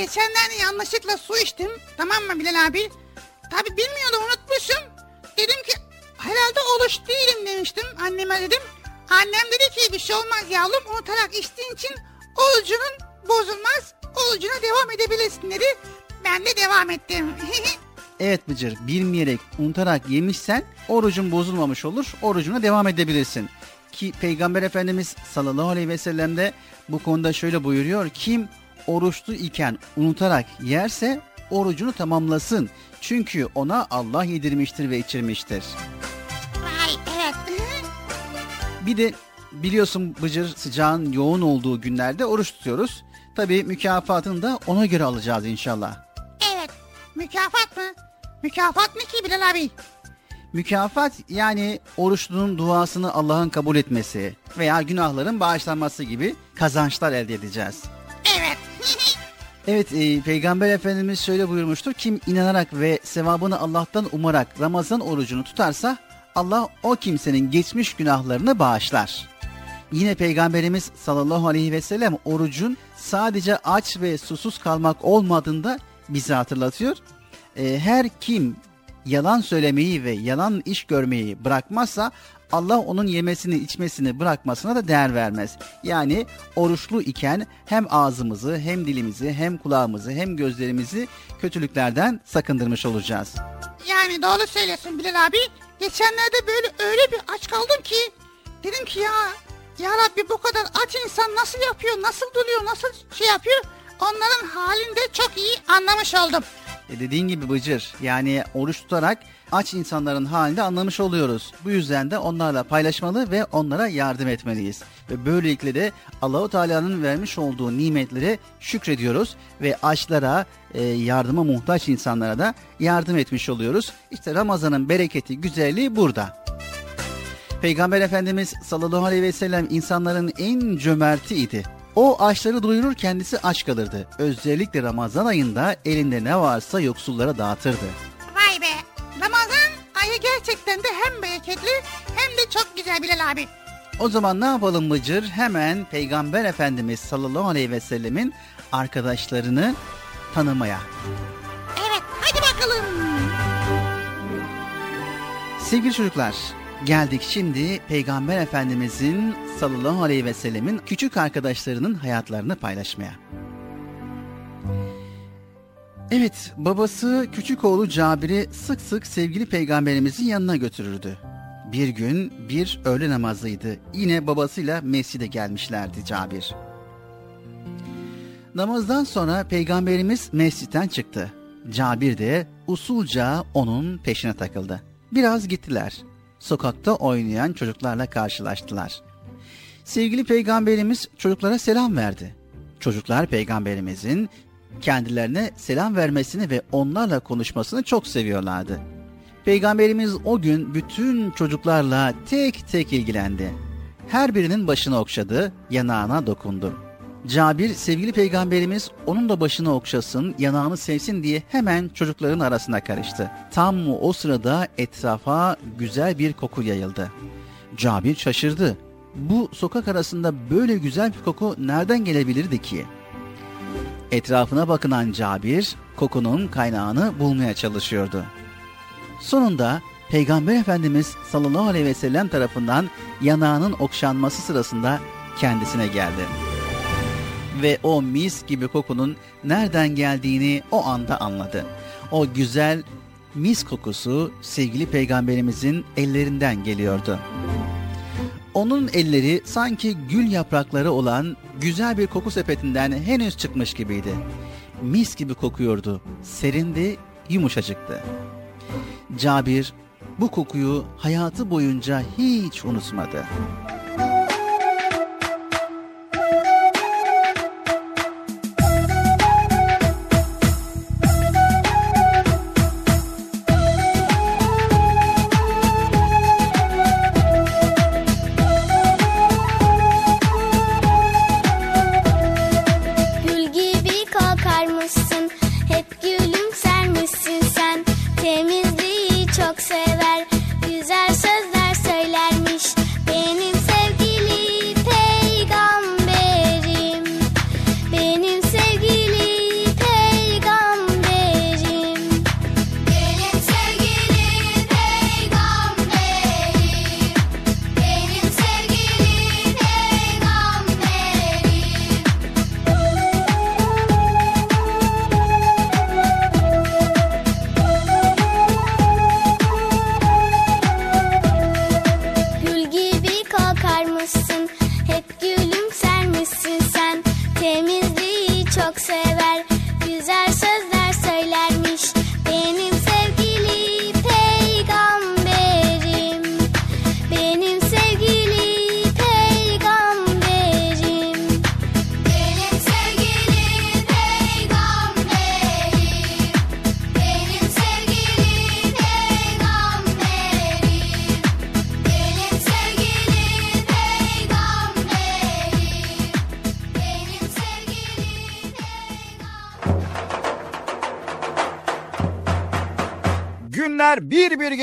Geçenlerde yanlışlıkla su içtim. Tamam mı Bilal abi? Tabi bilmiyordum unutmuşum. Dedim ki herhalde oruç değilim demiştim. Anneme dedim. Annem dedi ki bir şey olmaz yavrum unutarak içtiğin için orucunun bozulmaz. Orucuna devam edebilirsin dedi. Ben de devam ettim. Evet Bıcır bilmeyerek unutarak yemişsen orucun bozulmamış olur orucuna devam edebilirsin. Ki Peygamber Efendimiz sallallahu aleyhi ve sellem de bu konuda şöyle buyuruyor. Kim oruçlu iken unutarak yerse orucunu tamamlasın. Çünkü ona Allah yedirmiştir ve içirmiştir. Vay evet. Bir de biliyorsun Bıcır sıcağın yoğun olduğu günlerde oruç tutuyoruz. Tabii mükafatını da ona göre alacağız inşallah. evet. Mükafat mı? Mükafat ne ki Bilal abi? Mükafat yani oruçlunun duasını Allah'ın kabul etmesi veya günahların bağışlanması gibi kazançlar elde edeceğiz. Evet. Evet e, Peygamber Efendimiz şöyle buyurmuştur. Kim inanarak ve sevabını Allah'tan umarak Ramazan orucunu tutarsa Allah o kimsenin geçmiş günahlarını bağışlar. Yine Peygamberimiz sallallahu aleyhi ve sellem orucun sadece aç ve susuz kalmak olmadığında bize hatırlatıyor. E, her kim yalan söylemeyi ve yalan iş görmeyi bırakmazsa Allah onun yemesini içmesini bırakmasına da değer vermez. Yani oruçlu iken hem ağzımızı hem dilimizi hem kulağımızı hem gözlerimizi kötülüklerden sakındırmış olacağız. Yani doğru söylüyorsun Bilal abi. Geçenlerde böyle öyle bir aç kaldım ki dedim ki ya ya Rabbi bu kadar aç insan nasıl yapıyor, nasıl duruyor, nasıl şey yapıyor? Onların halini de çok iyi anlamış oldum. E dediğin gibi Bıcır yani oruç tutarak aç insanların halini anlamış oluyoruz. Bu yüzden de onlarla paylaşmalı ve onlara yardım etmeliyiz. Ve böylelikle de Allahu Teala'nın vermiş olduğu nimetlere şükrediyoruz ve açlara, e, yardıma muhtaç insanlara da yardım etmiş oluyoruz. İşte Ramazan'ın bereketi, güzelliği burada. Peygamber Efendimiz sallallahu aleyhi ve sellem insanların en cömerti idi. O açları doyurur kendisi aç kalırdı. Özellikle Ramazan ayında elinde ne varsa yoksullara dağıtırdı. Vay be Ramazan ayı gerçekten de hem bereketli hem de çok güzel. Bilal abi. O zaman ne yapalım Mıcır? Hemen Peygamber Efendimiz sallallahu aleyhi ve sellemin arkadaşlarını tanımaya. Evet hadi bakalım. Sevgili çocuklar, geldik şimdi Peygamber Efendimizin sallallahu aleyhi ve sellemin küçük arkadaşlarının hayatlarını paylaşmaya. Evet, babası küçük oğlu Cabir'i sık sık sevgili peygamberimizin yanına götürürdü. Bir gün bir öğle namazıydı. Yine babasıyla mescide gelmişlerdi Cabir. Namazdan sonra peygamberimiz mescitten çıktı. Cabir de usulca onun peşine takıldı. Biraz gittiler. Sokakta oynayan çocuklarla karşılaştılar. Sevgili peygamberimiz çocuklara selam verdi. Çocuklar peygamberimizin kendilerine selam vermesini ve onlarla konuşmasını çok seviyorlardı. Peygamberimiz o gün bütün çocuklarla tek tek ilgilendi. Her birinin başını okşadı, yanağına dokundu. Cabir sevgili peygamberimiz onun da başını okşasın, yanağını sevsin diye hemen çocukların arasına karıştı. Tam o sırada etrafa güzel bir koku yayıldı. Cabir şaşırdı. Bu sokak arasında böyle güzel bir koku nereden gelebilirdi ki? Etrafına bakınan Cabir kokunun kaynağını bulmaya çalışıyordu. Sonunda Peygamber Efendimiz sallallahu aleyhi ve sellem tarafından yanağının okşanması sırasında kendisine geldi. Ve o mis gibi kokunun nereden geldiğini o anda anladı. O güzel mis kokusu sevgili peygamberimizin ellerinden geliyordu. Onun elleri sanki gül yaprakları olan güzel bir koku sepetinden henüz çıkmış gibiydi. Mis gibi kokuyordu, serindi, yumuşacıktı. Cabir bu kokuyu hayatı boyunca hiç unutmadı.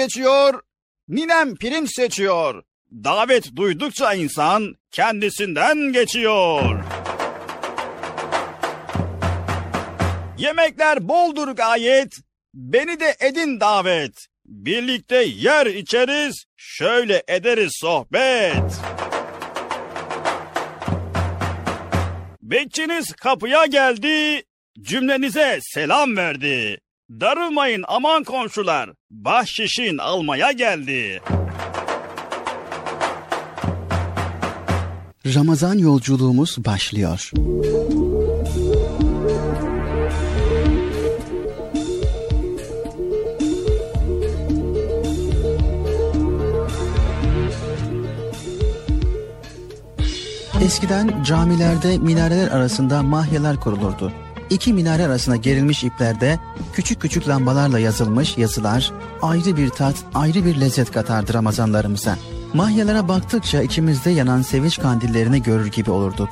Geçiyor, ninem pirinç seçiyor. Davet duydukça insan kendisinden geçiyor. Yemekler boldur gayet, beni de edin davet. Birlikte yer içeriz, şöyle ederiz sohbet. Bekçiniz kapıya geldi, cümlenize selam verdi. Darılmayın aman komşular, bahşişin almaya geldi. Ramazan yolculuğumuz başlıyor. Eskiden camilerde minareler arasında mahyalar kurulurdu. İki minare arasına gerilmiş iplerde küçük küçük lambalarla yazılmış yazılar ayrı bir tat, ayrı bir lezzet katardı Ramazanlarımıza. Mahyalara baktıkça içimizde yanan sevinç kandillerini görür gibi olurduk.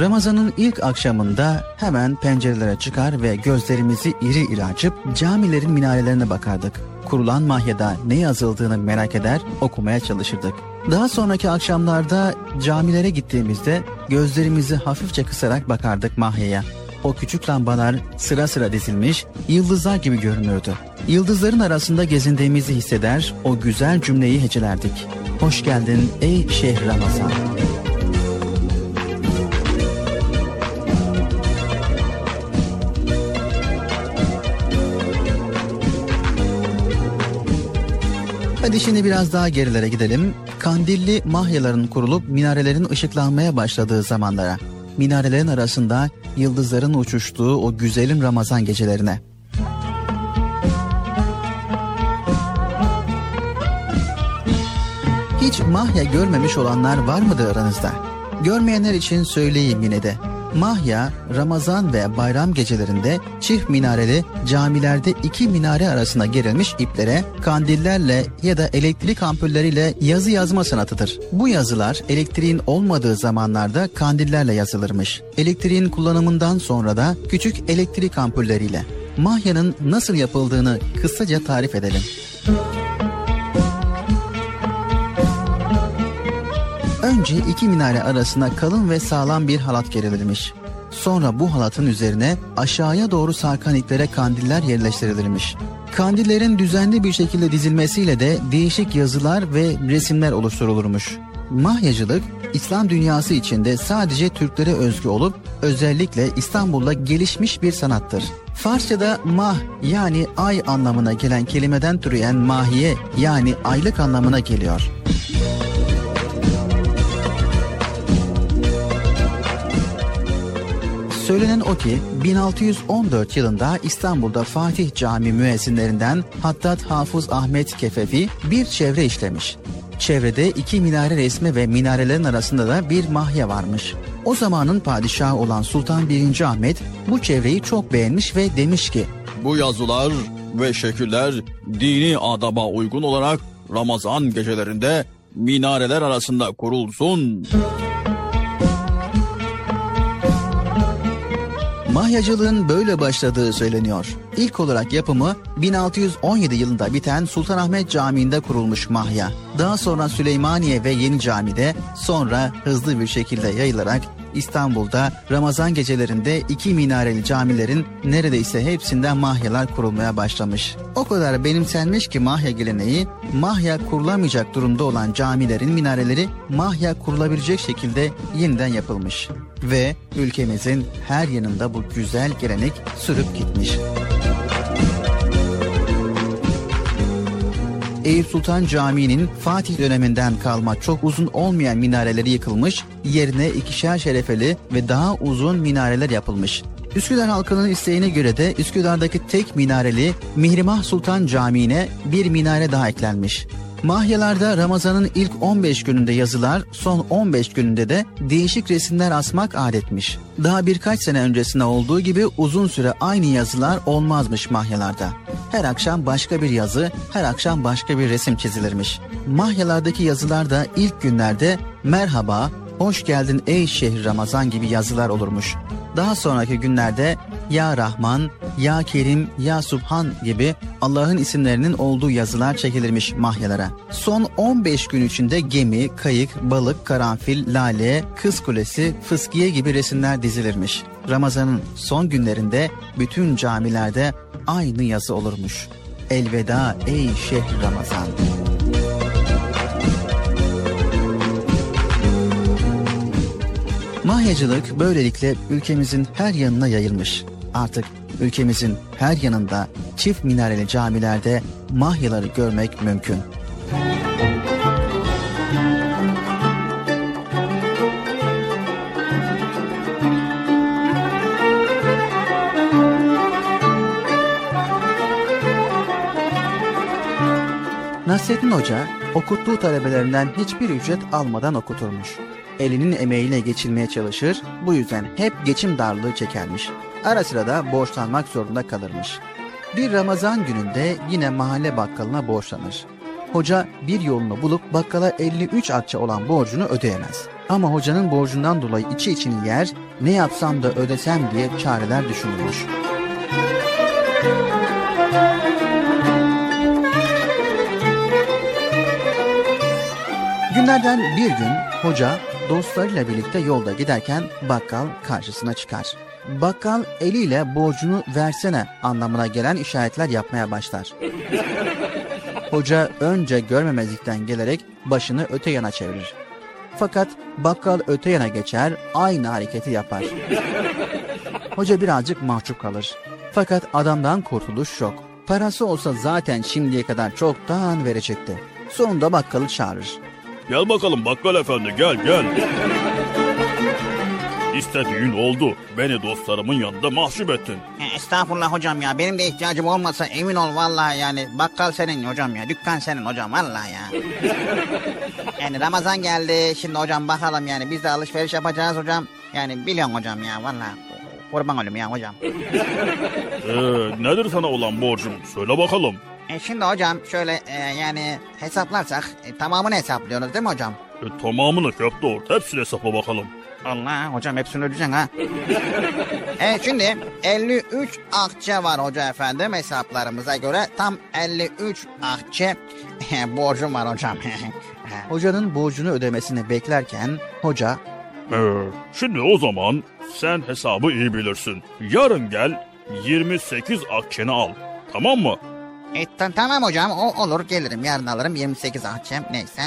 Ramazanın ilk akşamında hemen pencerelere çıkar ve gözlerimizi iri iri açıp camilerin minarelerine bakardık. Kurulan mahyada ne yazıldığını merak eder, okumaya çalışırdık. Daha sonraki akşamlarda camilere gittiğimizde gözlerimizi hafifçe kısarak bakardık Mahya'ya. O küçük lambalar sıra sıra dizilmiş, yıldızlar gibi görünürdü. Yıldızların arasında gezindiğimizi hisseder, o güzel cümleyi hecelerdik. Hoş geldin ey Şeyh Ramazan. Hadi şimdi biraz daha gerilere gidelim. Kandilli mahyaların kurulup minarelerin ışıklanmaya başladığı zamanlara. Minarelerin arasında yıldızların uçuştuğu o güzelim Ramazan gecelerine. Hiç mahya görmemiş olanlar var mıdır aranızda? Görmeyenler için söyleyeyim yine de. Mahya, Ramazan ve bayram gecelerinde çift minareli camilerde iki minare arasına gerilmiş iplere kandillerle ya da elektrik ampulleriyle yazı yazma sanatıdır. Bu yazılar elektriğin olmadığı zamanlarda kandillerle yazılırmış. Elektriğin kullanımından sonra da küçük elektrik ampulleriyle. Mahya'nın nasıl yapıldığını kısaca tarif edelim. Önce iki minare arasına kalın ve sağlam bir halat gerilirmiş. Sonra bu halatın üzerine aşağıya doğru sarkan iplere kandiller yerleştirilirmiş. Kandillerin düzenli bir şekilde dizilmesiyle de değişik yazılar ve resimler oluşturulurmuş. Mahyacılık İslam dünyası içinde sadece Türklere özgü olup özellikle İstanbul'da gelişmiş bir sanattır. Farsçada mah yani ay anlamına gelen kelimeden türeyen mahiye yani aylık anlamına geliyor. Söylenen o ki 1614 yılında İstanbul'da Fatih Cami müezzinlerinden Hattat Hafız Ahmet Kefefi bir çevre işlemiş. Çevrede iki minare resmi ve minarelerin arasında da bir mahya varmış. O zamanın padişahı olan Sultan 1. Ahmet bu çevreyi çok beğenmiş ve demiş ki Bu yazılar ve şekiller dini adaba uygun olarak Ramazan gecelerinde minareler arasında kurulsun. Mahyacılığın böyle başladığı söyleniyor. İlk olarak yapımı 1617 yılında biten Sultanahmet Camii'nde kurulmuş mahya. Daha sonra Süleymaniye ve Yeni Cami'de sonra hızlı bir şekilde yayılarak İstanbul'da Ramazan gecelerinde iki minareli camilerin neredeyse hepsinden mahyalar kurulmaya başlamış. O kadar benimsenmiş ki mahya geleneği, mahya kurulamayacak durumda olan camilerin minareleri mahya kurulabilecek şekilde yeniden yapılmış. Ve ülkemizin her yanında bu güzel gelenek sürüp gitmiş. Eyüp Sultan Camii'nin Fatih döneminden kalma çok uzun olmayan minareleri yıkılmış, yerine ikişer şerefeli ve daha uzun minareler yapılmış. Üsküdar halkının isteğine göre de Üsküdar'daki tek minareli Mihrimah Sultan Camii'ne bir minare daha eklenmiş. Mahyalarda Ramazan'ın ilk 15 gününde yazılar, son 15 gününde de değişik resimler asmak adetmiş. Daha birkaç sene öncesinde olduğu gibi uzun süre aynı yazılar olmazmış mahyalarda. Her akşam başka bir yazı, her akşam başka bir resim çizilirmiş. Mahyalardaki yazılar da ilk günlerde merhaba, hoş geldin ey şehir Ramazan gibi yazılar olurmuş. Daha sonraki günlerde Ya Rahman, Ya Kerim, Ya Subhan gibi Allah'ın isimlerinin olduğu yazılar çekilirmiş mahyalara. Son 15 gün içinde gemi, kayık, balık, karanfil, lale, kız kulesi, fıskiye gibi resimler dizilirmiş. Ramazan'ın son günlerinde bütün camilerde aynı yazı olurmuş. Elveda ey şehir Ramazan. Mahyacılık böylelikle ülkemizin her yanına yayılmış. Artık ülkemizin her yanında çift minareli camilerde mahyaları görmek mümkün. Nasrettin Hoca okuttuğu talebelerinden hiçbir ücret almadan okuturmuş. Elinin emeğiyle geçinmeye çalışır, bu yüzden hep geçim darlığı çekermiş. Ara sıra da borçlanmak zorunda kalırmış. Bir Ramazan gününde yine mahalle bakkalına borçlanır. Hoca bir yolunu bulup bakkala 53 akçe olan borcunu ödeyemez. Ama hocanın borcundan dolayı içi içini yer, ne yapsam da ödesem diye çareler düşünülmüş. Günlerden bir gün hoca dostlarıyla birlikte yolda giderken bakkal karşısına çıkar. Bakkal eliyle borcunu versene anlamına gelen işaretler yapmaya başlar. Hoca önce görmemezlikten gelerek başını öte yana çevirir. Fakat bakkal öte yana geçer, aynı hareketi yapar. Hoca birazcık mahcup kalır. Fakat adamdan kurtuluş yok. Parası olsa zaten şimdiye kadar çoktan verecekti. Sonunda bakkalı çağırır. Gel bakalım bakkal efendi gel gel. İstediğin oldu. Beni dostlarımın yanında mahcup ettin. E, Estağfurullah hocam ya. Benim de ihtiyacım olmasa emin ol vallahi yani. Bakkal senin hocam ya. Dükkan senin hocam vallahi ya. yani Ramazan geldi. Şimdi hocam bakalım yani. Biz de alışveriş yapacağız hocam. Yani biliyorsun hocam ya vallahi. Kurban olayım ya hocam. Ee, nedir sana olan borcum? Söyle bakalım. E şimdi hocam şöyle e, yani hesaplarsak e, tamamını hesaplıyoruz değil mi hocam? E, tamamını köp doğru. Hepsini hesapla bakalım. Allah hocam hepsini ödeyeceksin ha. evet şimdi 53 akçe var hoca efendim hesaplarımıza göre tam 53 akçe borcum var hocam. Hocanın borcunu ödemesini beklerken hoca Ee, şimdi o zaman sen hesabı iyi bilirsin. Yarın gel 28 akçeni al. Tamam mı? E, ta- tamam hocam o olur gelirim yarın alırım 28 akçem neyse.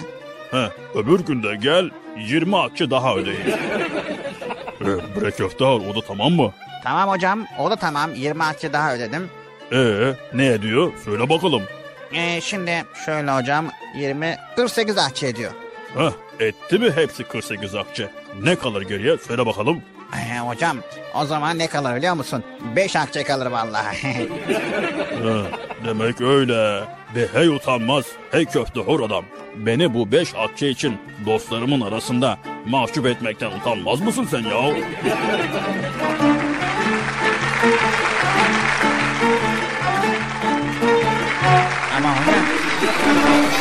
He, öbür günde gel 20 akçe daha ödeyin. ee, bre köfte al o da tamam mı? Tamam hocam o da tamam 20 akçe daha ödedim. Ee, ne ediyor? Söyle bakalım. E, şimdi şöyle hocam 20 48 akçe ediyor. Heh, etti mi hepsi 48 akçe? Ne kalır geriye? Söyle bakalım. E, hocam o zaman ne kalır biliyor musun? 5 akçe kalır vallahi. Demek öyle. Ve hey utanmaz, hey köfte hor adam. Beni bu beş akçe için dostlarımın arasında mahcup etmekten utanmaz mısın sen ya? Ama hocam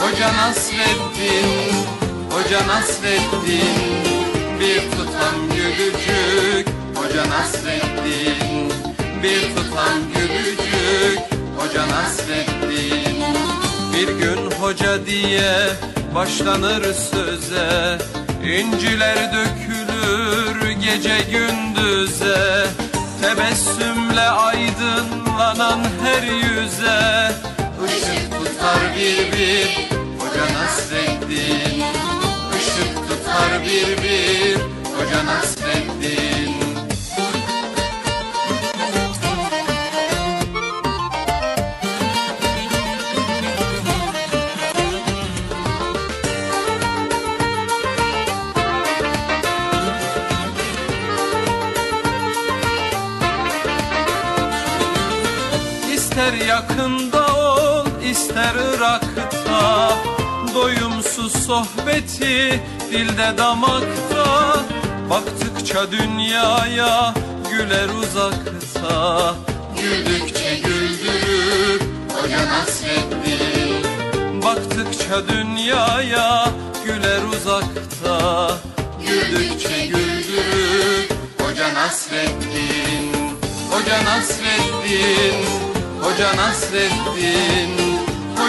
Hoca Nasreddin Hoca Nasreddin Bir tutam gülücük. Hoca Nasreddin Bir tutam gülücük. Hoca Nasreddin Bir gün hoca diye başlanır söze. İnciler dökülür gece gündüze. Tebessümle aydınlanan her yüze tutar bir bir Hoca Nasreddin Işık tutar bir bir Hoca Nasreddin İster yakında ol ister Irak'ta Doyumsuz sohbeti dilde damakta. Baktıkça dünyaya güler uzakta. Güldükçe güldürür Hoca Nasreddin Baktıkça dünyaya güler uzakta. Güldükçe güldürür Hoca Nasreddin Hoca Nasreddin Hoca Nasreddin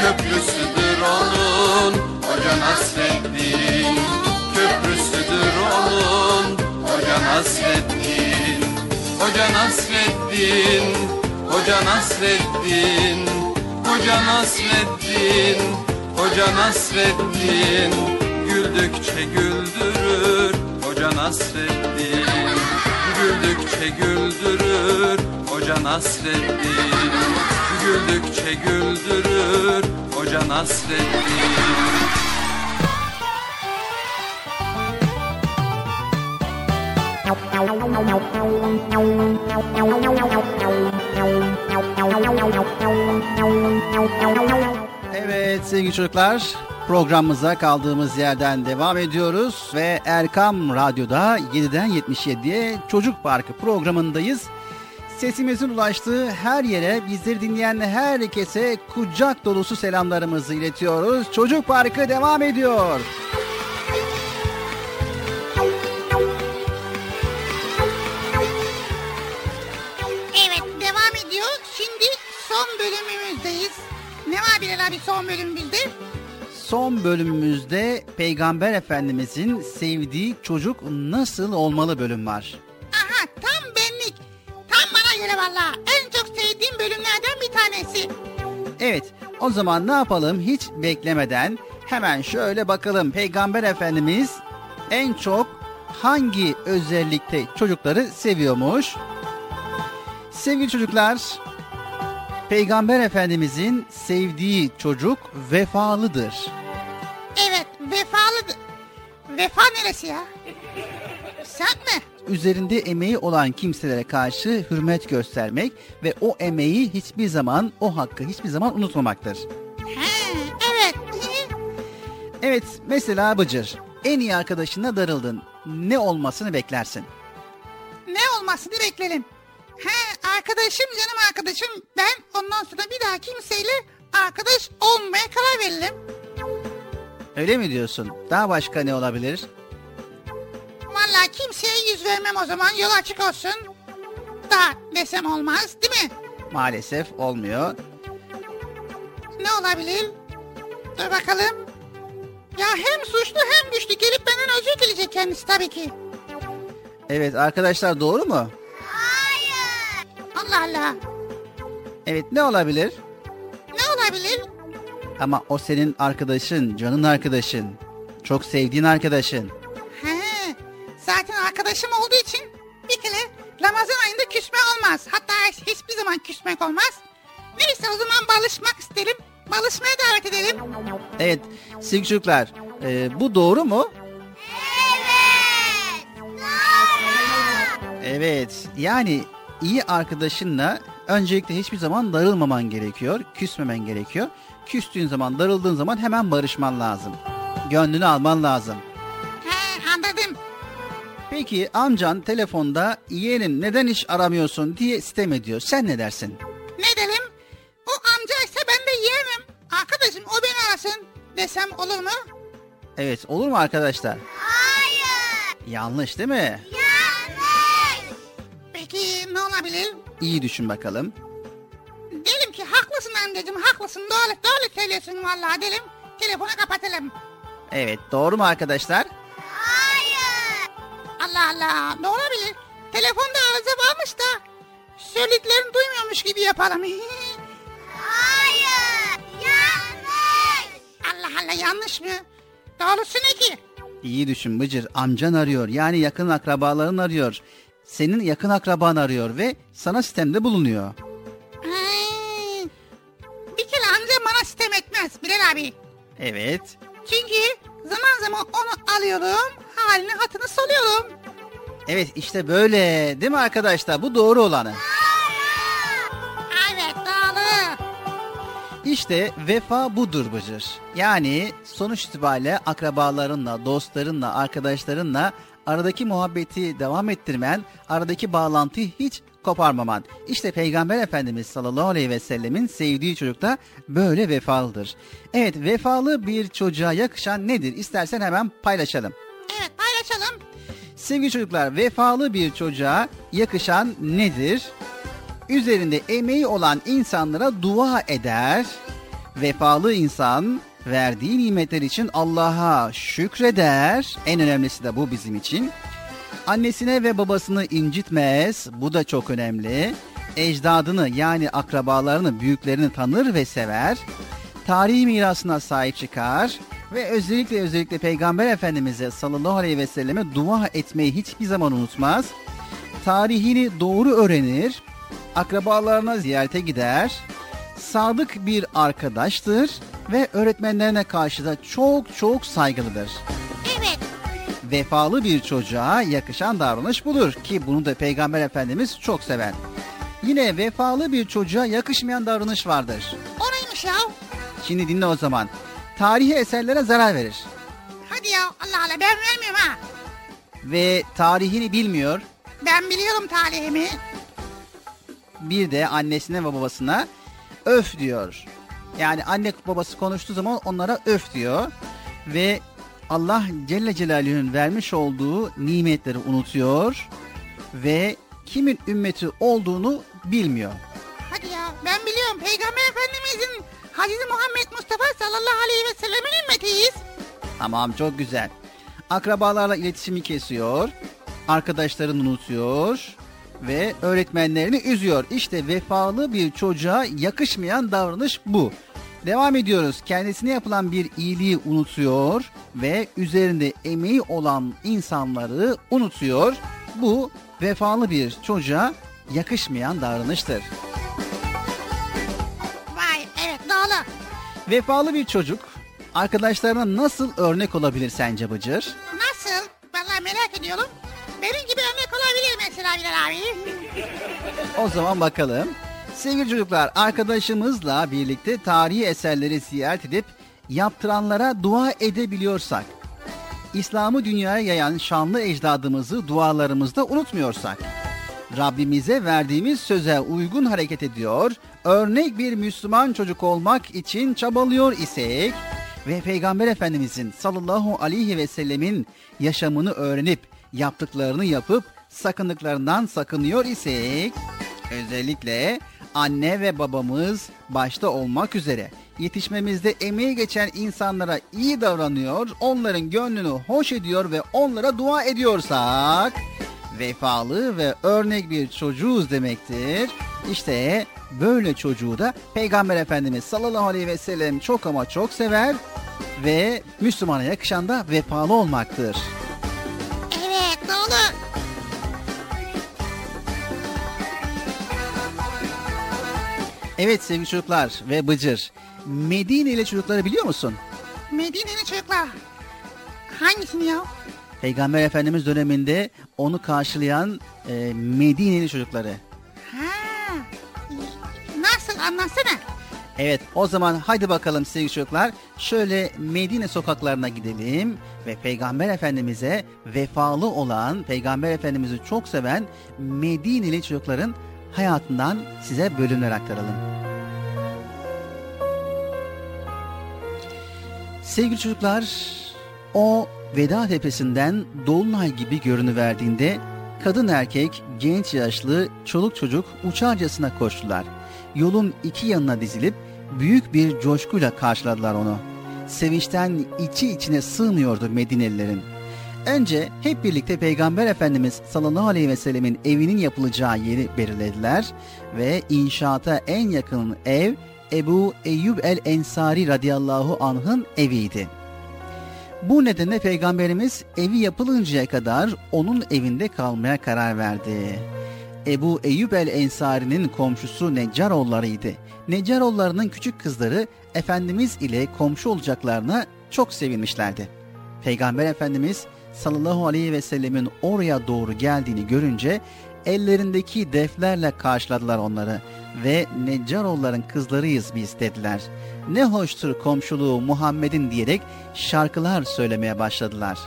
Köprüsüdür onun Hoca Nasreddin. Köprüsüdür onun Hoca Nasreddin. Hoca Nasreddin Hoca Nasreddin. Hoca Nasreddin Hoca Nasreddin. Güldükçe güldürür Hoca Nasreddin. Güldükçe güldürür Hoca Nasreddin Güldükçe güldürür Hoca Nasreddin Evet sevgili çocuklar programımıza kaldığımız yerden devam ediyoruz ve Erkam Radyo'da 7'den 77'ye Çocuk Parkı programındayız. Sesimizin ulaştığı her yere bizleri dinleyen herkese kucak dolusu selamlarımızı iletiyoruz. Çocuk Parkı devam ediyor. Evet devam ediyor. Şimdi son bölümümüzdeyiz. Ne var Bilal abi son bölümümüzde? Son bölümümüzde Peygamber Efendimizin sevdiği çocuk nasıl olmalı bölüm var. Valla. En çok sevdiğim bölümlerden bir tanesi. Evet, o zaman ne yapalım hiç beklemeden hemen şöyle bakalım. Peygamber Efendimiz en çok hangi özellikte çocukları seviyormuş? Sevgili çocuklar, Peygamber Efendimizin sevdiği çocuk vefalıdır. Evet vefalı. Vefa neresi ya? Sen mi? Üzerinde emeği olan kimselere karşı hürmet göstermek ve o emeği hiçbir zaman, o hakkı hiçbir zaman unutmamaktır. He, evet. Evet, mesela Bıcır, en iyi arkadaşına darıldın. Ne olmasını beklersin? ne olmasını beklerim. He arkadaşım canım arkadaşım ben ondan sonra bir daha kimseyle arkadaş olmaya karar veririm. Öyle mi diyorsun? Daha başka ne olabilir? Vallahi kimseye yüz vermem o zaman yol açık olsun. Daha desem olmaz değil mi? Maalesef olmuyor. Ne olabilir? Dur bakalım. Ya hem suçlu hem güçlü gelip benden özür dileyecek kendisi tabii ki. Evet arkadaşlar doğru mu? Allah Allah. Evet ne olabilir? Ne olabilir? Ama o senin arkadaşın, canın arkadaşın. Çok sevdiğin arkadaşın. Zaten arkadaşım olduğu için bir kere Ramazan ayında küsme olmaz. Hatta hiçbir zaman küsmek olmaz. Neyse o zaman barışmak isterim. Barışmaya davet edelim. Evet sevgili çocuklar e, bu doğru mu? Evet yani iyi arkadaşınla öncelikle hiçbir zaman darılmaman gerekiyor. Küsmemen gerekiyor. Küstüğün zaman darıldığın zaman hemen barışman lazım. Gönlünü alman lazım. He, anladım. Peki amcan telefonda yeğenim neden hiç aramıyorsun diye sitem ediyor. Sen ne dersin? Ne derim? O amcaysa ben de yiyemem. Arkadaşım o beni arasın desem olur mu? Evet olur mu arkadaşlar? Hayır. Yanlış değil mi? Peki ne olabilir? İyi düşün bakalım. Derim ki haklısın amcacığım haklısın doğru, doğru söylüyorsun vallahi derim. Telefonu kapatalım. Evet doğru mu arkadaşlar? Allah Allah ne olabilir? Telefonda arıza varmış da söylediklerini duymuyormuş gibi yapalım. Hayır yanlış. Allah Allah yanlış mı? Doğrusu ne ki? İyi düşün Bıcır. Amcan arıyor. Yani yakın akrabaların arıyor. Senin yakın akraban arıyor ve sana sistemde bulunuyor. Bir kere amcam bana sistem etmez Bilal abi. Evet. Çünkü zaman zaman onu alıyorum, halini hatını soruyorum. Evet işte böyle değil mi arkadaşlar? Bu doğru olanı. Evet doğru. İşte vefa budur Bıcır. Yani sonuç itibariyle akrabalarınla, dostlarınla, arkadaşlarınla aradaki muhabbeti devam ettirmen, aradaki bağlantıyı hiç koparmaman. İşte Peygamber Efendimiz sallallahu aleyhi ve sellemin sevdiği çocuk da böyle vefalıdır. Evet vefalı bir çocuğa yakışan nedir? İstersen hemen paylaşalım. Evet paylaşalım. Sevgili çocuklar vefalı bir çocuğa yakışan nedir? Üzerinde emeği olan insanlara dua eder. Vefalı insan verdiği nimetler için Allah'a şükreder. En önemlisi de bu bizim için. Annesine ve babasını incitmez. Bu da çok önemli. Ecdadını yani akrabalarını, büyüklerini tanır ve sever. Tarihi mirasına sahip çıkar ve özellikle özellikle Peygamber Efendimiz'e sallallahu aleyhi ve selleme dua etmeyi hiçbir zaman unutmaz. Tarihini doğru öğrenir, akrabalarına ziyarete gider, sadık bir arkadaştır ve öğretmenlerine karşı da çok çok saygılıdır. Evet. Vefalı bir çocuğa yakışan davranış budur ki bunu da Peygamber Efendimiz çok sever. Yine vefalı bir çocuğa yakışmayan davranış vardır. O neymiş ya? Şimdi dinle o zaman. Tarihi eserlere zarar verir Hadi ya Allah Allah ben vermiyorum ha. ve tarihini bilmiyor. Ben biliyorum talihimi. Bir de annesine ve babasına öf diyor. Yani anne babası konuştuğu zaman onlara öf diyor ve Allah Celle Celaluhu'nun vermiş olduğu nimetleri unutuyor ve kimin ümmeti olduğunu bilmiyor. Hadi ya ben biliyorum Peygamber Efendimizin Hazreti Muhammed Mustafa sallallahu aleyhi ve sellemin ümmetiyiz. Tamam çok güzel. Akrabalarla iletişimi kesiyor, arkadaşlarını unutuyor ve öğretmenlerini üzüyor. İşte vefalı bir çocuğa yakışmayan davranış bu. Devam ediyoruz. Kendisine yapılan bir iyiliği unutuyor ve üzerinde emeği olan insanları unutuyor. Bu vefalı bir çocuğa yakışmayan davranıştır. Vefalı bir çocuk arkadaşlarına nasıl örnek olabilir sence Bıcır? Nasıl? Vallahi merak ediyorum. Benim gibi örnek olabilir mesela Bilal abi. O zaman bakalım. Sevgili çocuklar arkadaşımızla birlikte tarihi eserleri ziyaret edip yaptıranlara dua edebiliyorsak, İslam'ı dünyaya yayan şanlı ecdadımızı dualarımızda unutmuyorsak, Rabbimize verdiğimiz söze uygun hareket ediyor, örnek bir Müslüman çocuk olmak için çabalıyor isek ve Peygamber Efendimizin sallallahu aleyhi ve sellemin yaşamını öğrenip yaptıklarını yapıp sakındıklarından sakınıyor isek özellikle anne ve babamız başta olmak üzere yetişmemizde emeği geçen insanlara iyi davranıyor, onların gönlünü hoş ediyor ve onlara dua ediyorsak vefalı ve örnek bir çocuğuz demektir. İşte böyle çocuğu da Peygamber Efendimiz sallallahu aleyhi ve sellem çok ama çok sever ve Müslümana yakışan da vefalı olmaktır. Evet doğru. Evet sevgili çocuklar ve Bıcır, Medineli çocukları biliyor musun? Medine'li çocuklar. Hangisini ya? Peygamber Efendimiz döneminde onu karşılayan e, Medineli çocukları. Ha. Nasıl anlatsana. Evet o zaman haydi bakalım sevgili çocuklar şöyle Medine sokaklarına gidelim ve Peygamber Efendimiz'e vefalı olan, Peygamber Efendimiz'i çok seven Medineli çocukların hayatından size bölümler aktaralım. Sevgili çocuklar, o Veda Tepesi'nden Dolunay gibi görünüverdiğinde kadın erkek, genç yaşlı, çoluk çocuk uçarcasına koştular. Yolun iki yanına dizilip büyük bir coşkuyla karşıladılar onu. Sevinçten içi içine sığmıyordu Medinelilerin. Önce hep birlikte Peygamber Efendimiz sallallahu aleyhi ve sellemin evinin yapılacağı yeri belirlediler ve inşaata en yakın ev Ebu Eyyub el Ensari radıyallahu anh'ın eviydi. Bu nedenle Peygamberimiz evi yapılıncaya kadar onun evinde kalmaya karar verdi. Ebu Eyyub el Ensari'nin komşusu Neccaroğullarıydı. Neccaroğullarının küçük kızları Efendimiz ile komşu olacaklarına çok sevinmişlerdi. Peygamber Efendimiz sallallahu aleyhi ve sellemin oraya doğru geldiğini görünce ellerindeki deflerle karşıladılar onları ve Neccaroğulların kızlarıyız biz dediler. Ne hoştur komşuluğu Muhammed'in diyerek şarkılar söylemeye başladılar.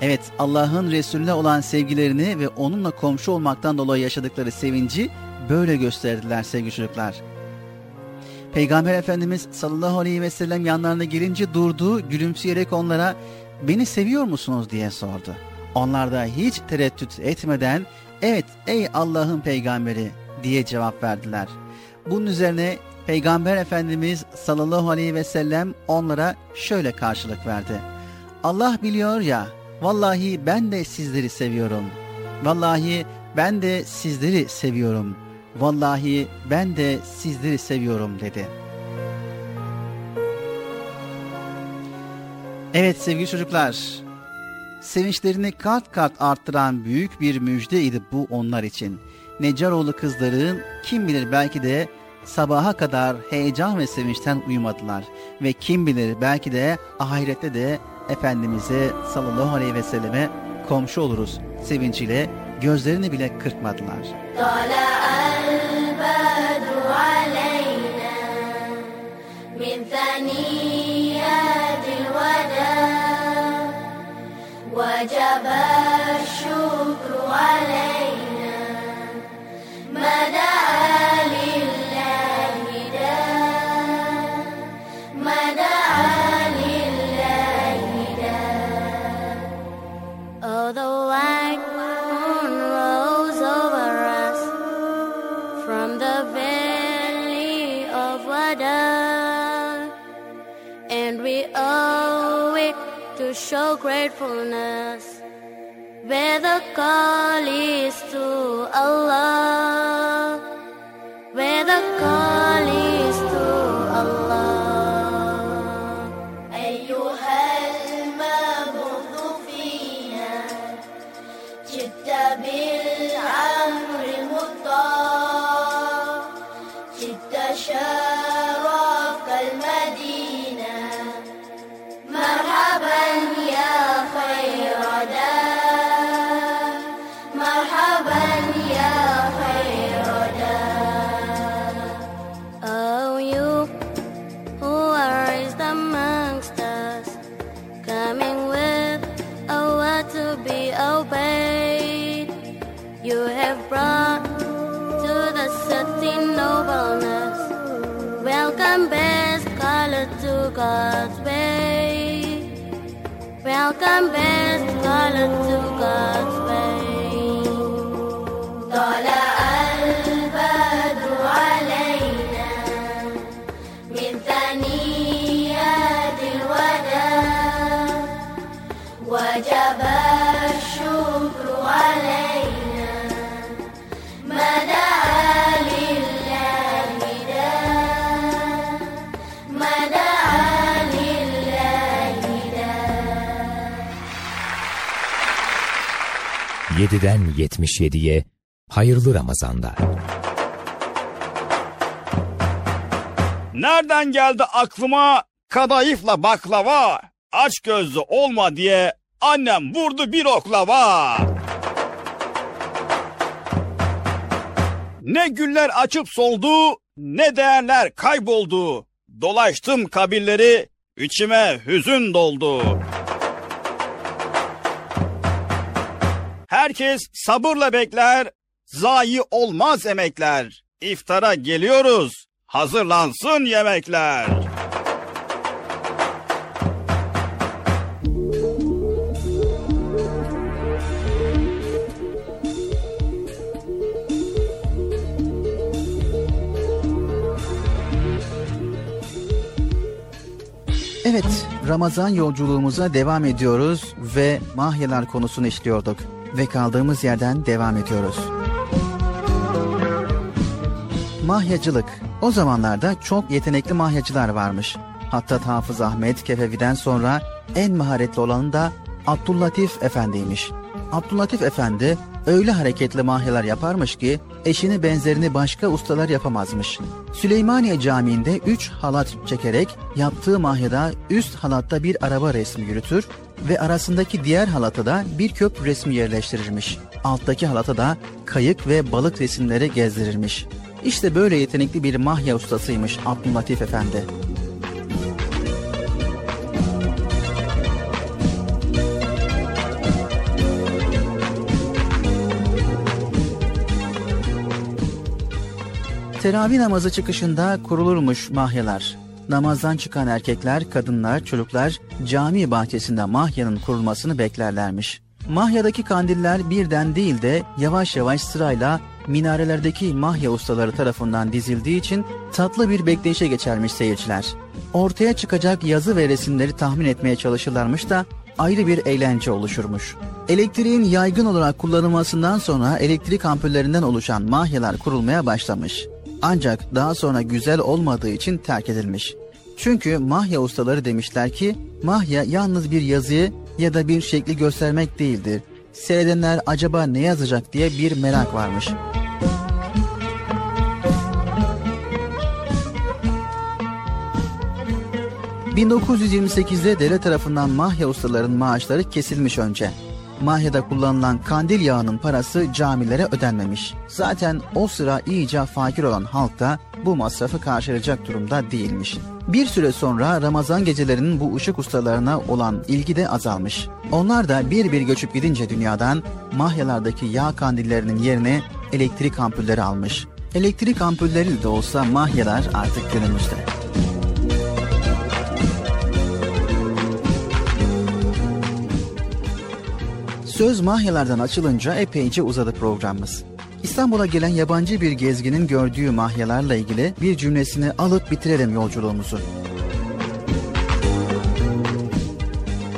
Evet Allah'ın Resulüne olan sevgilerini ve onunla komşu olmaktan dolayı yaşadıkları sevinci böyle gösterdiler sevgili çocuklar. Peygamber Efendimiz sallallahu aleyhi ve sellem yanlarına gelince durdu, gülümseyerek onlara beni seviyor musunuz diye sordu. Onlar da hiç tereddüt etmeden evet ey Allah'ın peygamberi diye cevap verdiler. Bunun üzerine Peygamber Efendimiz sallallahu aleyhi ve sellem onlara şöyle karşılık verdi. Allah biliyor ya vallahi ben de sizleri seviyorum. Vallahi ben de sizleri seviyorum. Vallahi ben de sizleri seviyorum dedi. Evet sevgili çocuklar, sevinçlerini kat kat arttıran büyük bir müjdeydi bu onlar için. Necaroğlu kızların kim bilir belki de sabaha kadar heyecan ve sevinçten uyumadılar. Ve kim bilir belki de ahirette de Efendimiz'e sallallahu aleyhi ve selleme komşu oluruz sevinciyle gözlerini bile kırpmadılar. وجب الشكر علينا. ما gratefulness. Where the call is to Allah, God's way welcome best color to God's way طلع البدر علينا من ثنيات الوداع وجب الشكر علينا 7'den 77'ye hayırlı Ramazanlar. Nereden geldi aklıma kadayıfla baklava? Aç gözlü olma diye annem vurdu bir oklava. Ne güller açıp soldu, ne değerler kayboldu. Dolaştım kabirleri, içime hüzün doldu. Herkes sabırla bekler, zayi olmaz emekler. İftara geliyoruz, hazırlansın yemekler. Evet, Ramazan yolculuğumuza devam ediyoruz ve mahyalar konusunu işliyorduk ve kaldığımız yerden devam ediyoruz. Mahyacılık. O zamanlarda çok yetenekli mahyacılar varmış. Hatta Hafız Ahmet Kefevi'den sonra en maharetli olanı da Abdüllatif Efendi'ymiş. Abdüllatif Efendi öyle hareketli mahyalar yaparmış ki eşini benzerini başka ustalar yapamazmış. Süleymaniye Camii'nde 3 halat çekerek yaptığı mahyada üst halatta bir araba resmi yürütür ve arasındaki diğer halata da bir köp resmi yerleştirirmiş. Alttaki halata da kayık ve balık resimleri gezdirirmiş. İşte böyle yetenekli bir mahya ustasıymış Abdülatif Efendi. Teravih namazı çıkışında kurulurmuş mahyalar. Namazdan çıkan erkekler, kadınlar, çocuklar cami bahçesinde mahyanın kurulmasını beklerlermiş. Mahyadaki kandiller birden değil de yavaş yavaş sırayla minarelerdeki mahya ustaları tarafından dizildiği için tatlı bir bekleyişe geçermiş seyirciler. Ortaya çıkacak yazı ve resimleri tahmin etmeye çalışırlarmış da ayrı bir eğlence oluşurmuş. Elektriğin yaygın olarak kullanılmasından sonra elektrik ampullerinden oluşan mahyalar kurulmaya başlamış. Ancak daha sonra güzel olmadığı için terk edilmiş. Çünkü mahya ustaları demişler ki mahya yalnız bir yazıyı ya da bir şekli göstermek değildir. Seyredenler acaba ne yazacak diye bir merak varmış. ...1928'de devlet tarafından mahya ustaların maaşları kesilmiş önce. Mahya'da kullanılan kandil yağının parası camilere ödenmemiş. Zaten o sıra iyice fakir olan halk da bu masrafı karşılayacak durumda değilmiş. Bir süre sonra Ramazan gecelerinin bu ışık ustalarına olan ilgi de azalmış. Onlar da bir bir göçüp gidince dünyadan mahyalardaki yağ kandillerinin yerine elektrik ampulleri almış. Elektrik ampulleri de olsa mahyalar artık günümüzde. Söz mahyalardan açılınca epeyce uzadı programımız. İstanbul'a gelen yabancı bir gezginin gördüğü mahyalarla ilgili bir cümlesini alıp bitirelim yolculuğumuzu.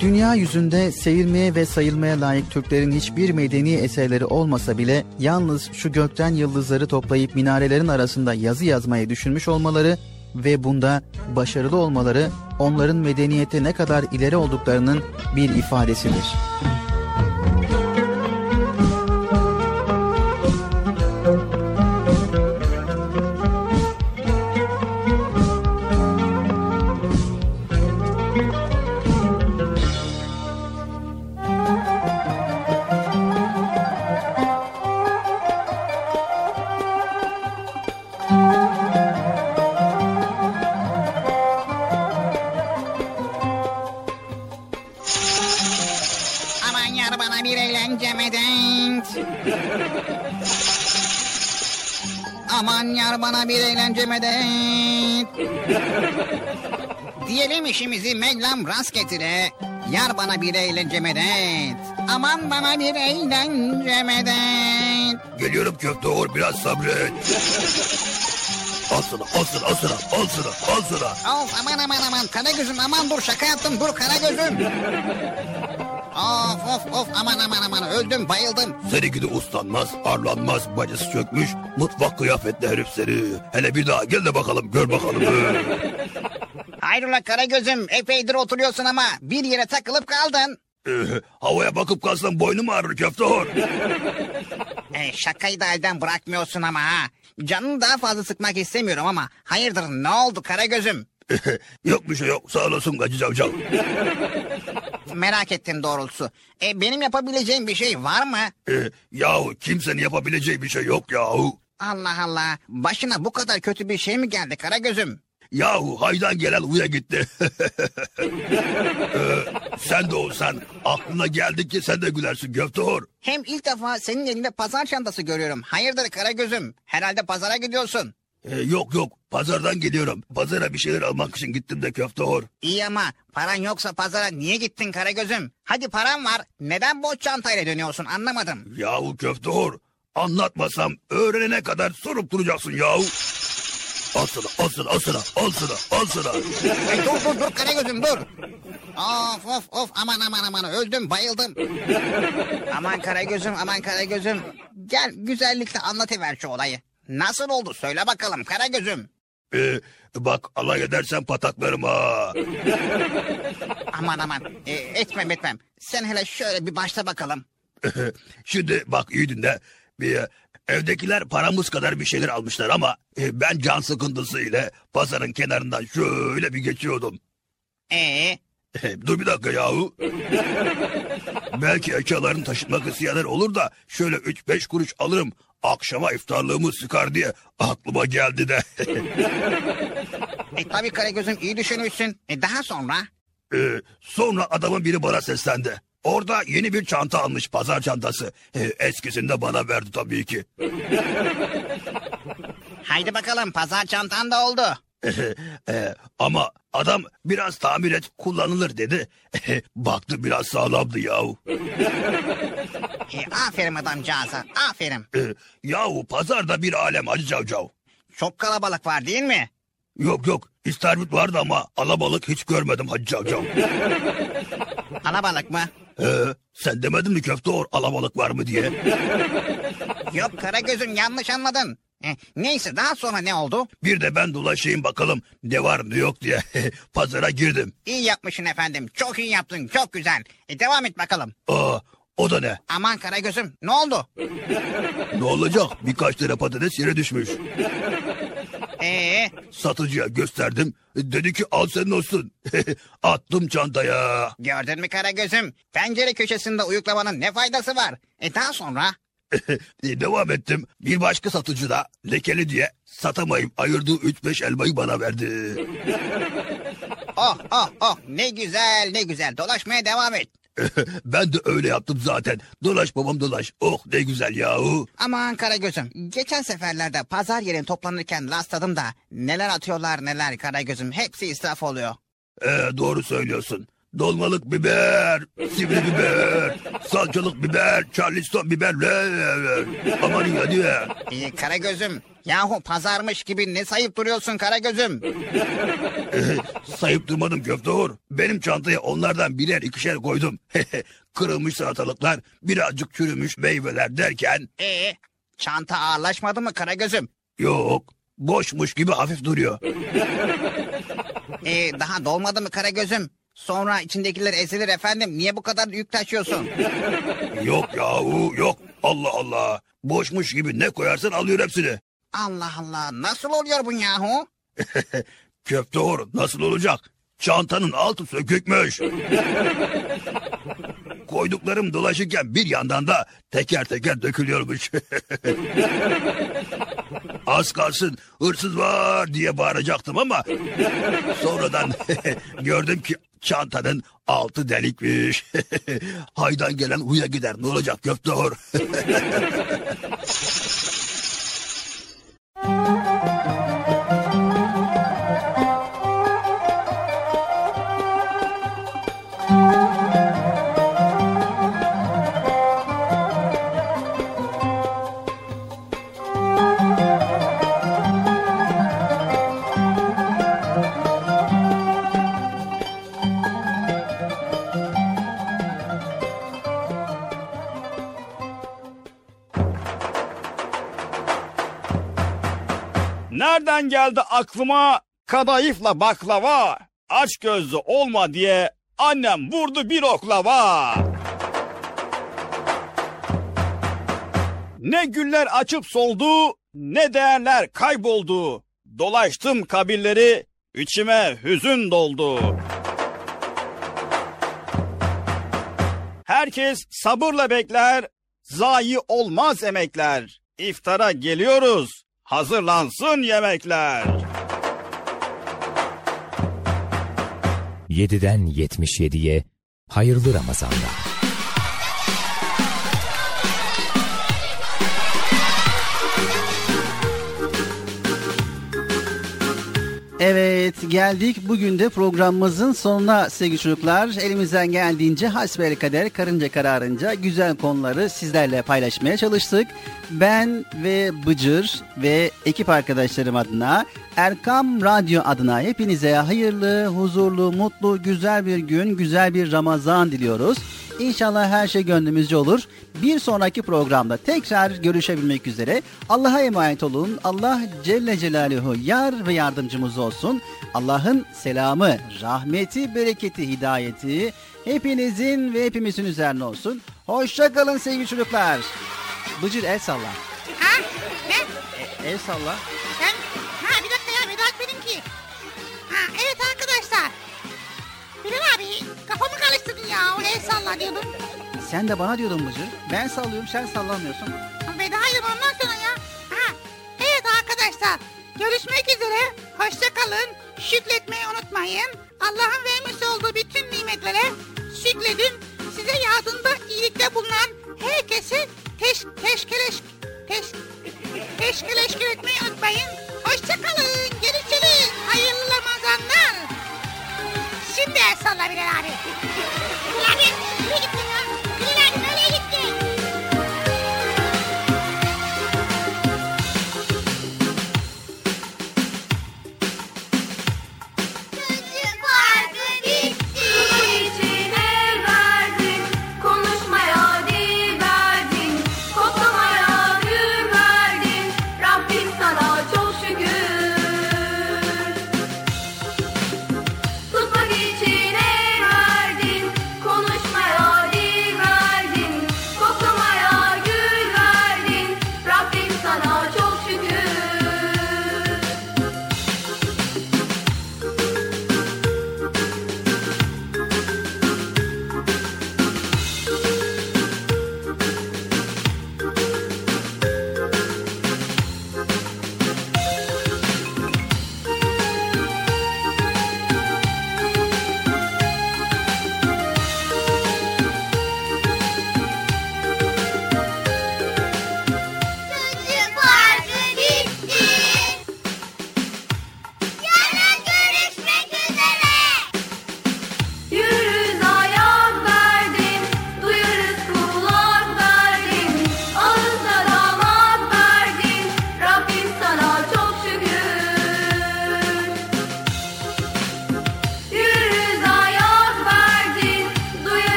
Dünya yüzünde sevilmeye ve sayılmaya layık Türklerin hiçbir medeni eserleri olmasa bile yalnız şu gökten yıldızları toplayıp minarelerin arasında yazı yazmayı düşünmüş olmaları ve bunda başarılı olmaları onların medeniyete ne kadar ileri olduklarının bir ifadesidir. Medet. Diyelim işimizi Mevlam rast getire. Yar bana bir eğlence medet. Aman bana bir eğlence medet. Geliyorum köfte or biraz sabret. Al sana, al sana, al sana, al sana, al sana. Of aman aman aman Karagöz'üm aman dur şaka yaptım dur Karagöz'üm. Of of of aman aman aman öldüm bayıldım. Seninki de uslanmaz, arlanmaz, bacısı çökmüş. Mutfak kıyafetli herif seni. Hele bir daha gel de bakalım, gör bakalım. Hayrola Karagöz'üm epeydir oturuyorsun ama bir yere takılıp kaldın. Ee, havaya bakıp kalsam boynum ağrır köfte or. E, şakayı da elden bırakmıyorsun ama ha. Canını daha fazla sıkmak istemiyorum ama hayırdır ne oldu Karagöz'üm? yok bir şey yok, sağ olasın Gacı Cavcav. Merak ettim doğrusu. E, benim yapabileceğim bir şey var mı? Ee, yahu kimsenin yapabileceği bir şey yok yahu. Allah Allah. Başına bu kadar kötü bir şey mi geldi Karagöz'üm? Yahu haydan gelen uya gitti. Ee, sen de olsan aklına geldi ki sen de gülersin köfte or. Hem ilk defa senin elinde pazar çantası görüyorum. Hayırdır Karagöz'üm? Herhalde pazara gidiyorsun. Ee, yok yok pazardan geliyorum. Pazara bir şeyler almak için gittim de köfte or. İyi ama paran yoksa pazara niye gittin Karagöz'üm? Hadi paran var. Neden boş çantayla dönüyorsun anlamadım. Yahu köfte or. Anlatmasam öğrenene kadar sorup duracaksın yahu. Al sana, al sana, al sana, al sana, al sana. Ay, dur dur dur Karagöz'üm dur. Of of of aman aman aman öldüm bayıldım. aman Karagöz'üm aman Karagöz'üm. Gel güzellikle anlatıver şu olayı. Nasıl oldu söyle bakalım Karagöz'üm. Ee, bak alay edersen pataklarım ha. Aman aman e, etmem etmem. Sen hele şöyle bir başla bakalım. Şimdi bak iyi dinle. Bir, e, evdekiler paramız kadar bir şeyler almışlar ama e, ben can sıkıntısı ile pazarın kenarından şöyle bir geçiyordum. Ee, Dur bir dakika yahu. Belki eşyalarını taşıtmak isteyenler olur da şöyle 3-5 kuruş alırım. Akşama iftarlığımı sıkar diye aklıma geldi de. e tabii Karagöz'üm iyi düşünmüşsün. E daha sonra? Ee, sonra adamın biri bana seslendi. Orada yeni bir çanta almış pazar çantası. Ee, eskisini de bana verdi tabii ki. Haydi bakalım pazar çantan da oldu. Ee, ama adam biraz tamir et kullanılır dedi. Baktı biraz sağlamdı yahu. E, aferin adamcağıza aferin. Ee, yahu pazarda bir alem Hacı Cavcav. Çok kalabalık var değil mi? Yok yok istavrit vardı ama alabalık hiç görmedim Hacı Cavcav. Alabalık mı? Ee, sen demedin mi köfte or alabalık var mı diye. Yok Karagöz'üm yanlış anladın. E, neyse daha sonra ne oldu? Bir de ben dolaşayım bakalım ne var ne yok diye pazara girdim. İyi yapmışsın efendim. Çok iyi yaptın. Çok güzel. E, devam et bakalım. Aa, o da ne? Aman Karagöz'üm ne oldu? Ne olacak? Birkaç tane patates yere düşmüş. Ee, Satıcıya gösterdim. Dedi ki al senin olsun. Attım çantaya. gördün mü Karagöz'üm? Pencere köşesinde uyuklamanın ne faydası var? E daha sonra? Devam ettim. Bir başka satıcı da lekeli diye satamayıp ayırdığı 3-5 elmayı bana verdi. Oh oh oh ne güzel ne güzel. Dolaşmaya devam et. ben de öyle yaptım zaten. Dolaş babam dolaş. Oh ne güzel yahu. Aman Karagöz'üm. Geçen seferlerde pazar yerine toplanırken rastladım da neler atıyorlar neler Karagöz'üm. Hepsi israf oluyor. Ee, doğru söylüyorsun. Dolmalık biber, sivri biber, salçalık biber, charleston biberler. Aman ya diye. İyi Karagöz'üm. Yahu pazarmış gibi ne sayıp duruyorsun Karagöz'üm? Sayıp durmadım köfte Uğur. Benim çantaya onlardan birer ikişer koydum. Kırılmış salatalıklar, birazcık çürümüş meyveler derken... Ee, çanta ağırlaşmadı mı Karagöz'üm? Yok, boşmuş gibi hafif duruyor. Ee, daha dolmadı mı Karagöz'üm? Sonra içindekiler ezilir efendim. Niye bu kadar yük taşıyorsun? Yok yahu yok. Allah Allah. Boşmuş gibi ne koyarsan alıyor hepsini. Allah Allah nasıl oluyor bu yahu? Köfte Uğur nasıl olacak? Çantanın altı sökükmüş. Koyduklarım dolaşırken bir yandan da teker teker dökülüyormuş. Az kalsın hırsız var diye bağıracaktım ama sonradan gördüm ki çantanın altı delikmiş. Haydan gelen huya gider ne olacak köfte? Nereden geldi aklıma kadayıfla baklava? Aç gözlü olma diye annem vurdu bir oklava. Ne güller açıp soldu, ne değerler kayboldu. Dolaştım kabirleri, içime hüzün doldu. Herkes sabırla bekler, zayi olmaz emekler. İftara geliyoruz, hazırlansın yemekler. 7'den 77'ye hayırlı Ramazanlar. Evet geldik bugün de programımızın sonuna sevgili çocuklar. Elimizden geldiğince hasbel kader karınca kararınca güzel konuları sizlerle paylaşmaya çalıştık. Ben ve Bıcır ve ekip arkadaşlarım adına Erkam Radyo adına hepinize hayırlı, huzurlu, mutlu, güzel bir gün, güzel bir Ramazan diliyoruz. İnşallah her şey gönlümüzce olur. Bir sonraki programda tekrar görüşebilmek üzere. Allah'a emanet olun. Allah Celle Celaluhu yar ve yardımcımız olsun. Allah'ın selamı, rahmeti, bereketi, hidayeti hepinizin ve hepimizin üzerine olsun. Hoşça kalın sevgili çocuklar. Bıcır el salla. Ha? Ne? E, el salla. Sen? Ha bir dakika ya Vedat benimki. Ha evet arkadaşlar. Bilal abi kafamı karıştırdın ya. O el salla diyordum. Sen de bana diyordun Bıcır. Ben sallıyorum sen sallamıyorsun. Veda'ydı ondan sonra ya. Ha, evet arkadaşlar. Görüşmek üzere. Hoşça kalın. Şükretmeyi unutmayın. Allah'ın vermiş olduğu bütün nimetlere şükredin. Size yardımda iyilikte bulunan herkesi teş, teşkeleş, teş, teşkeleşkir etmeyi unutmayın. Hoşça kalın. Görüşürüz. Hayırlı Ramazanlar. Şimdi el salla abi. Abi. Yürü gittin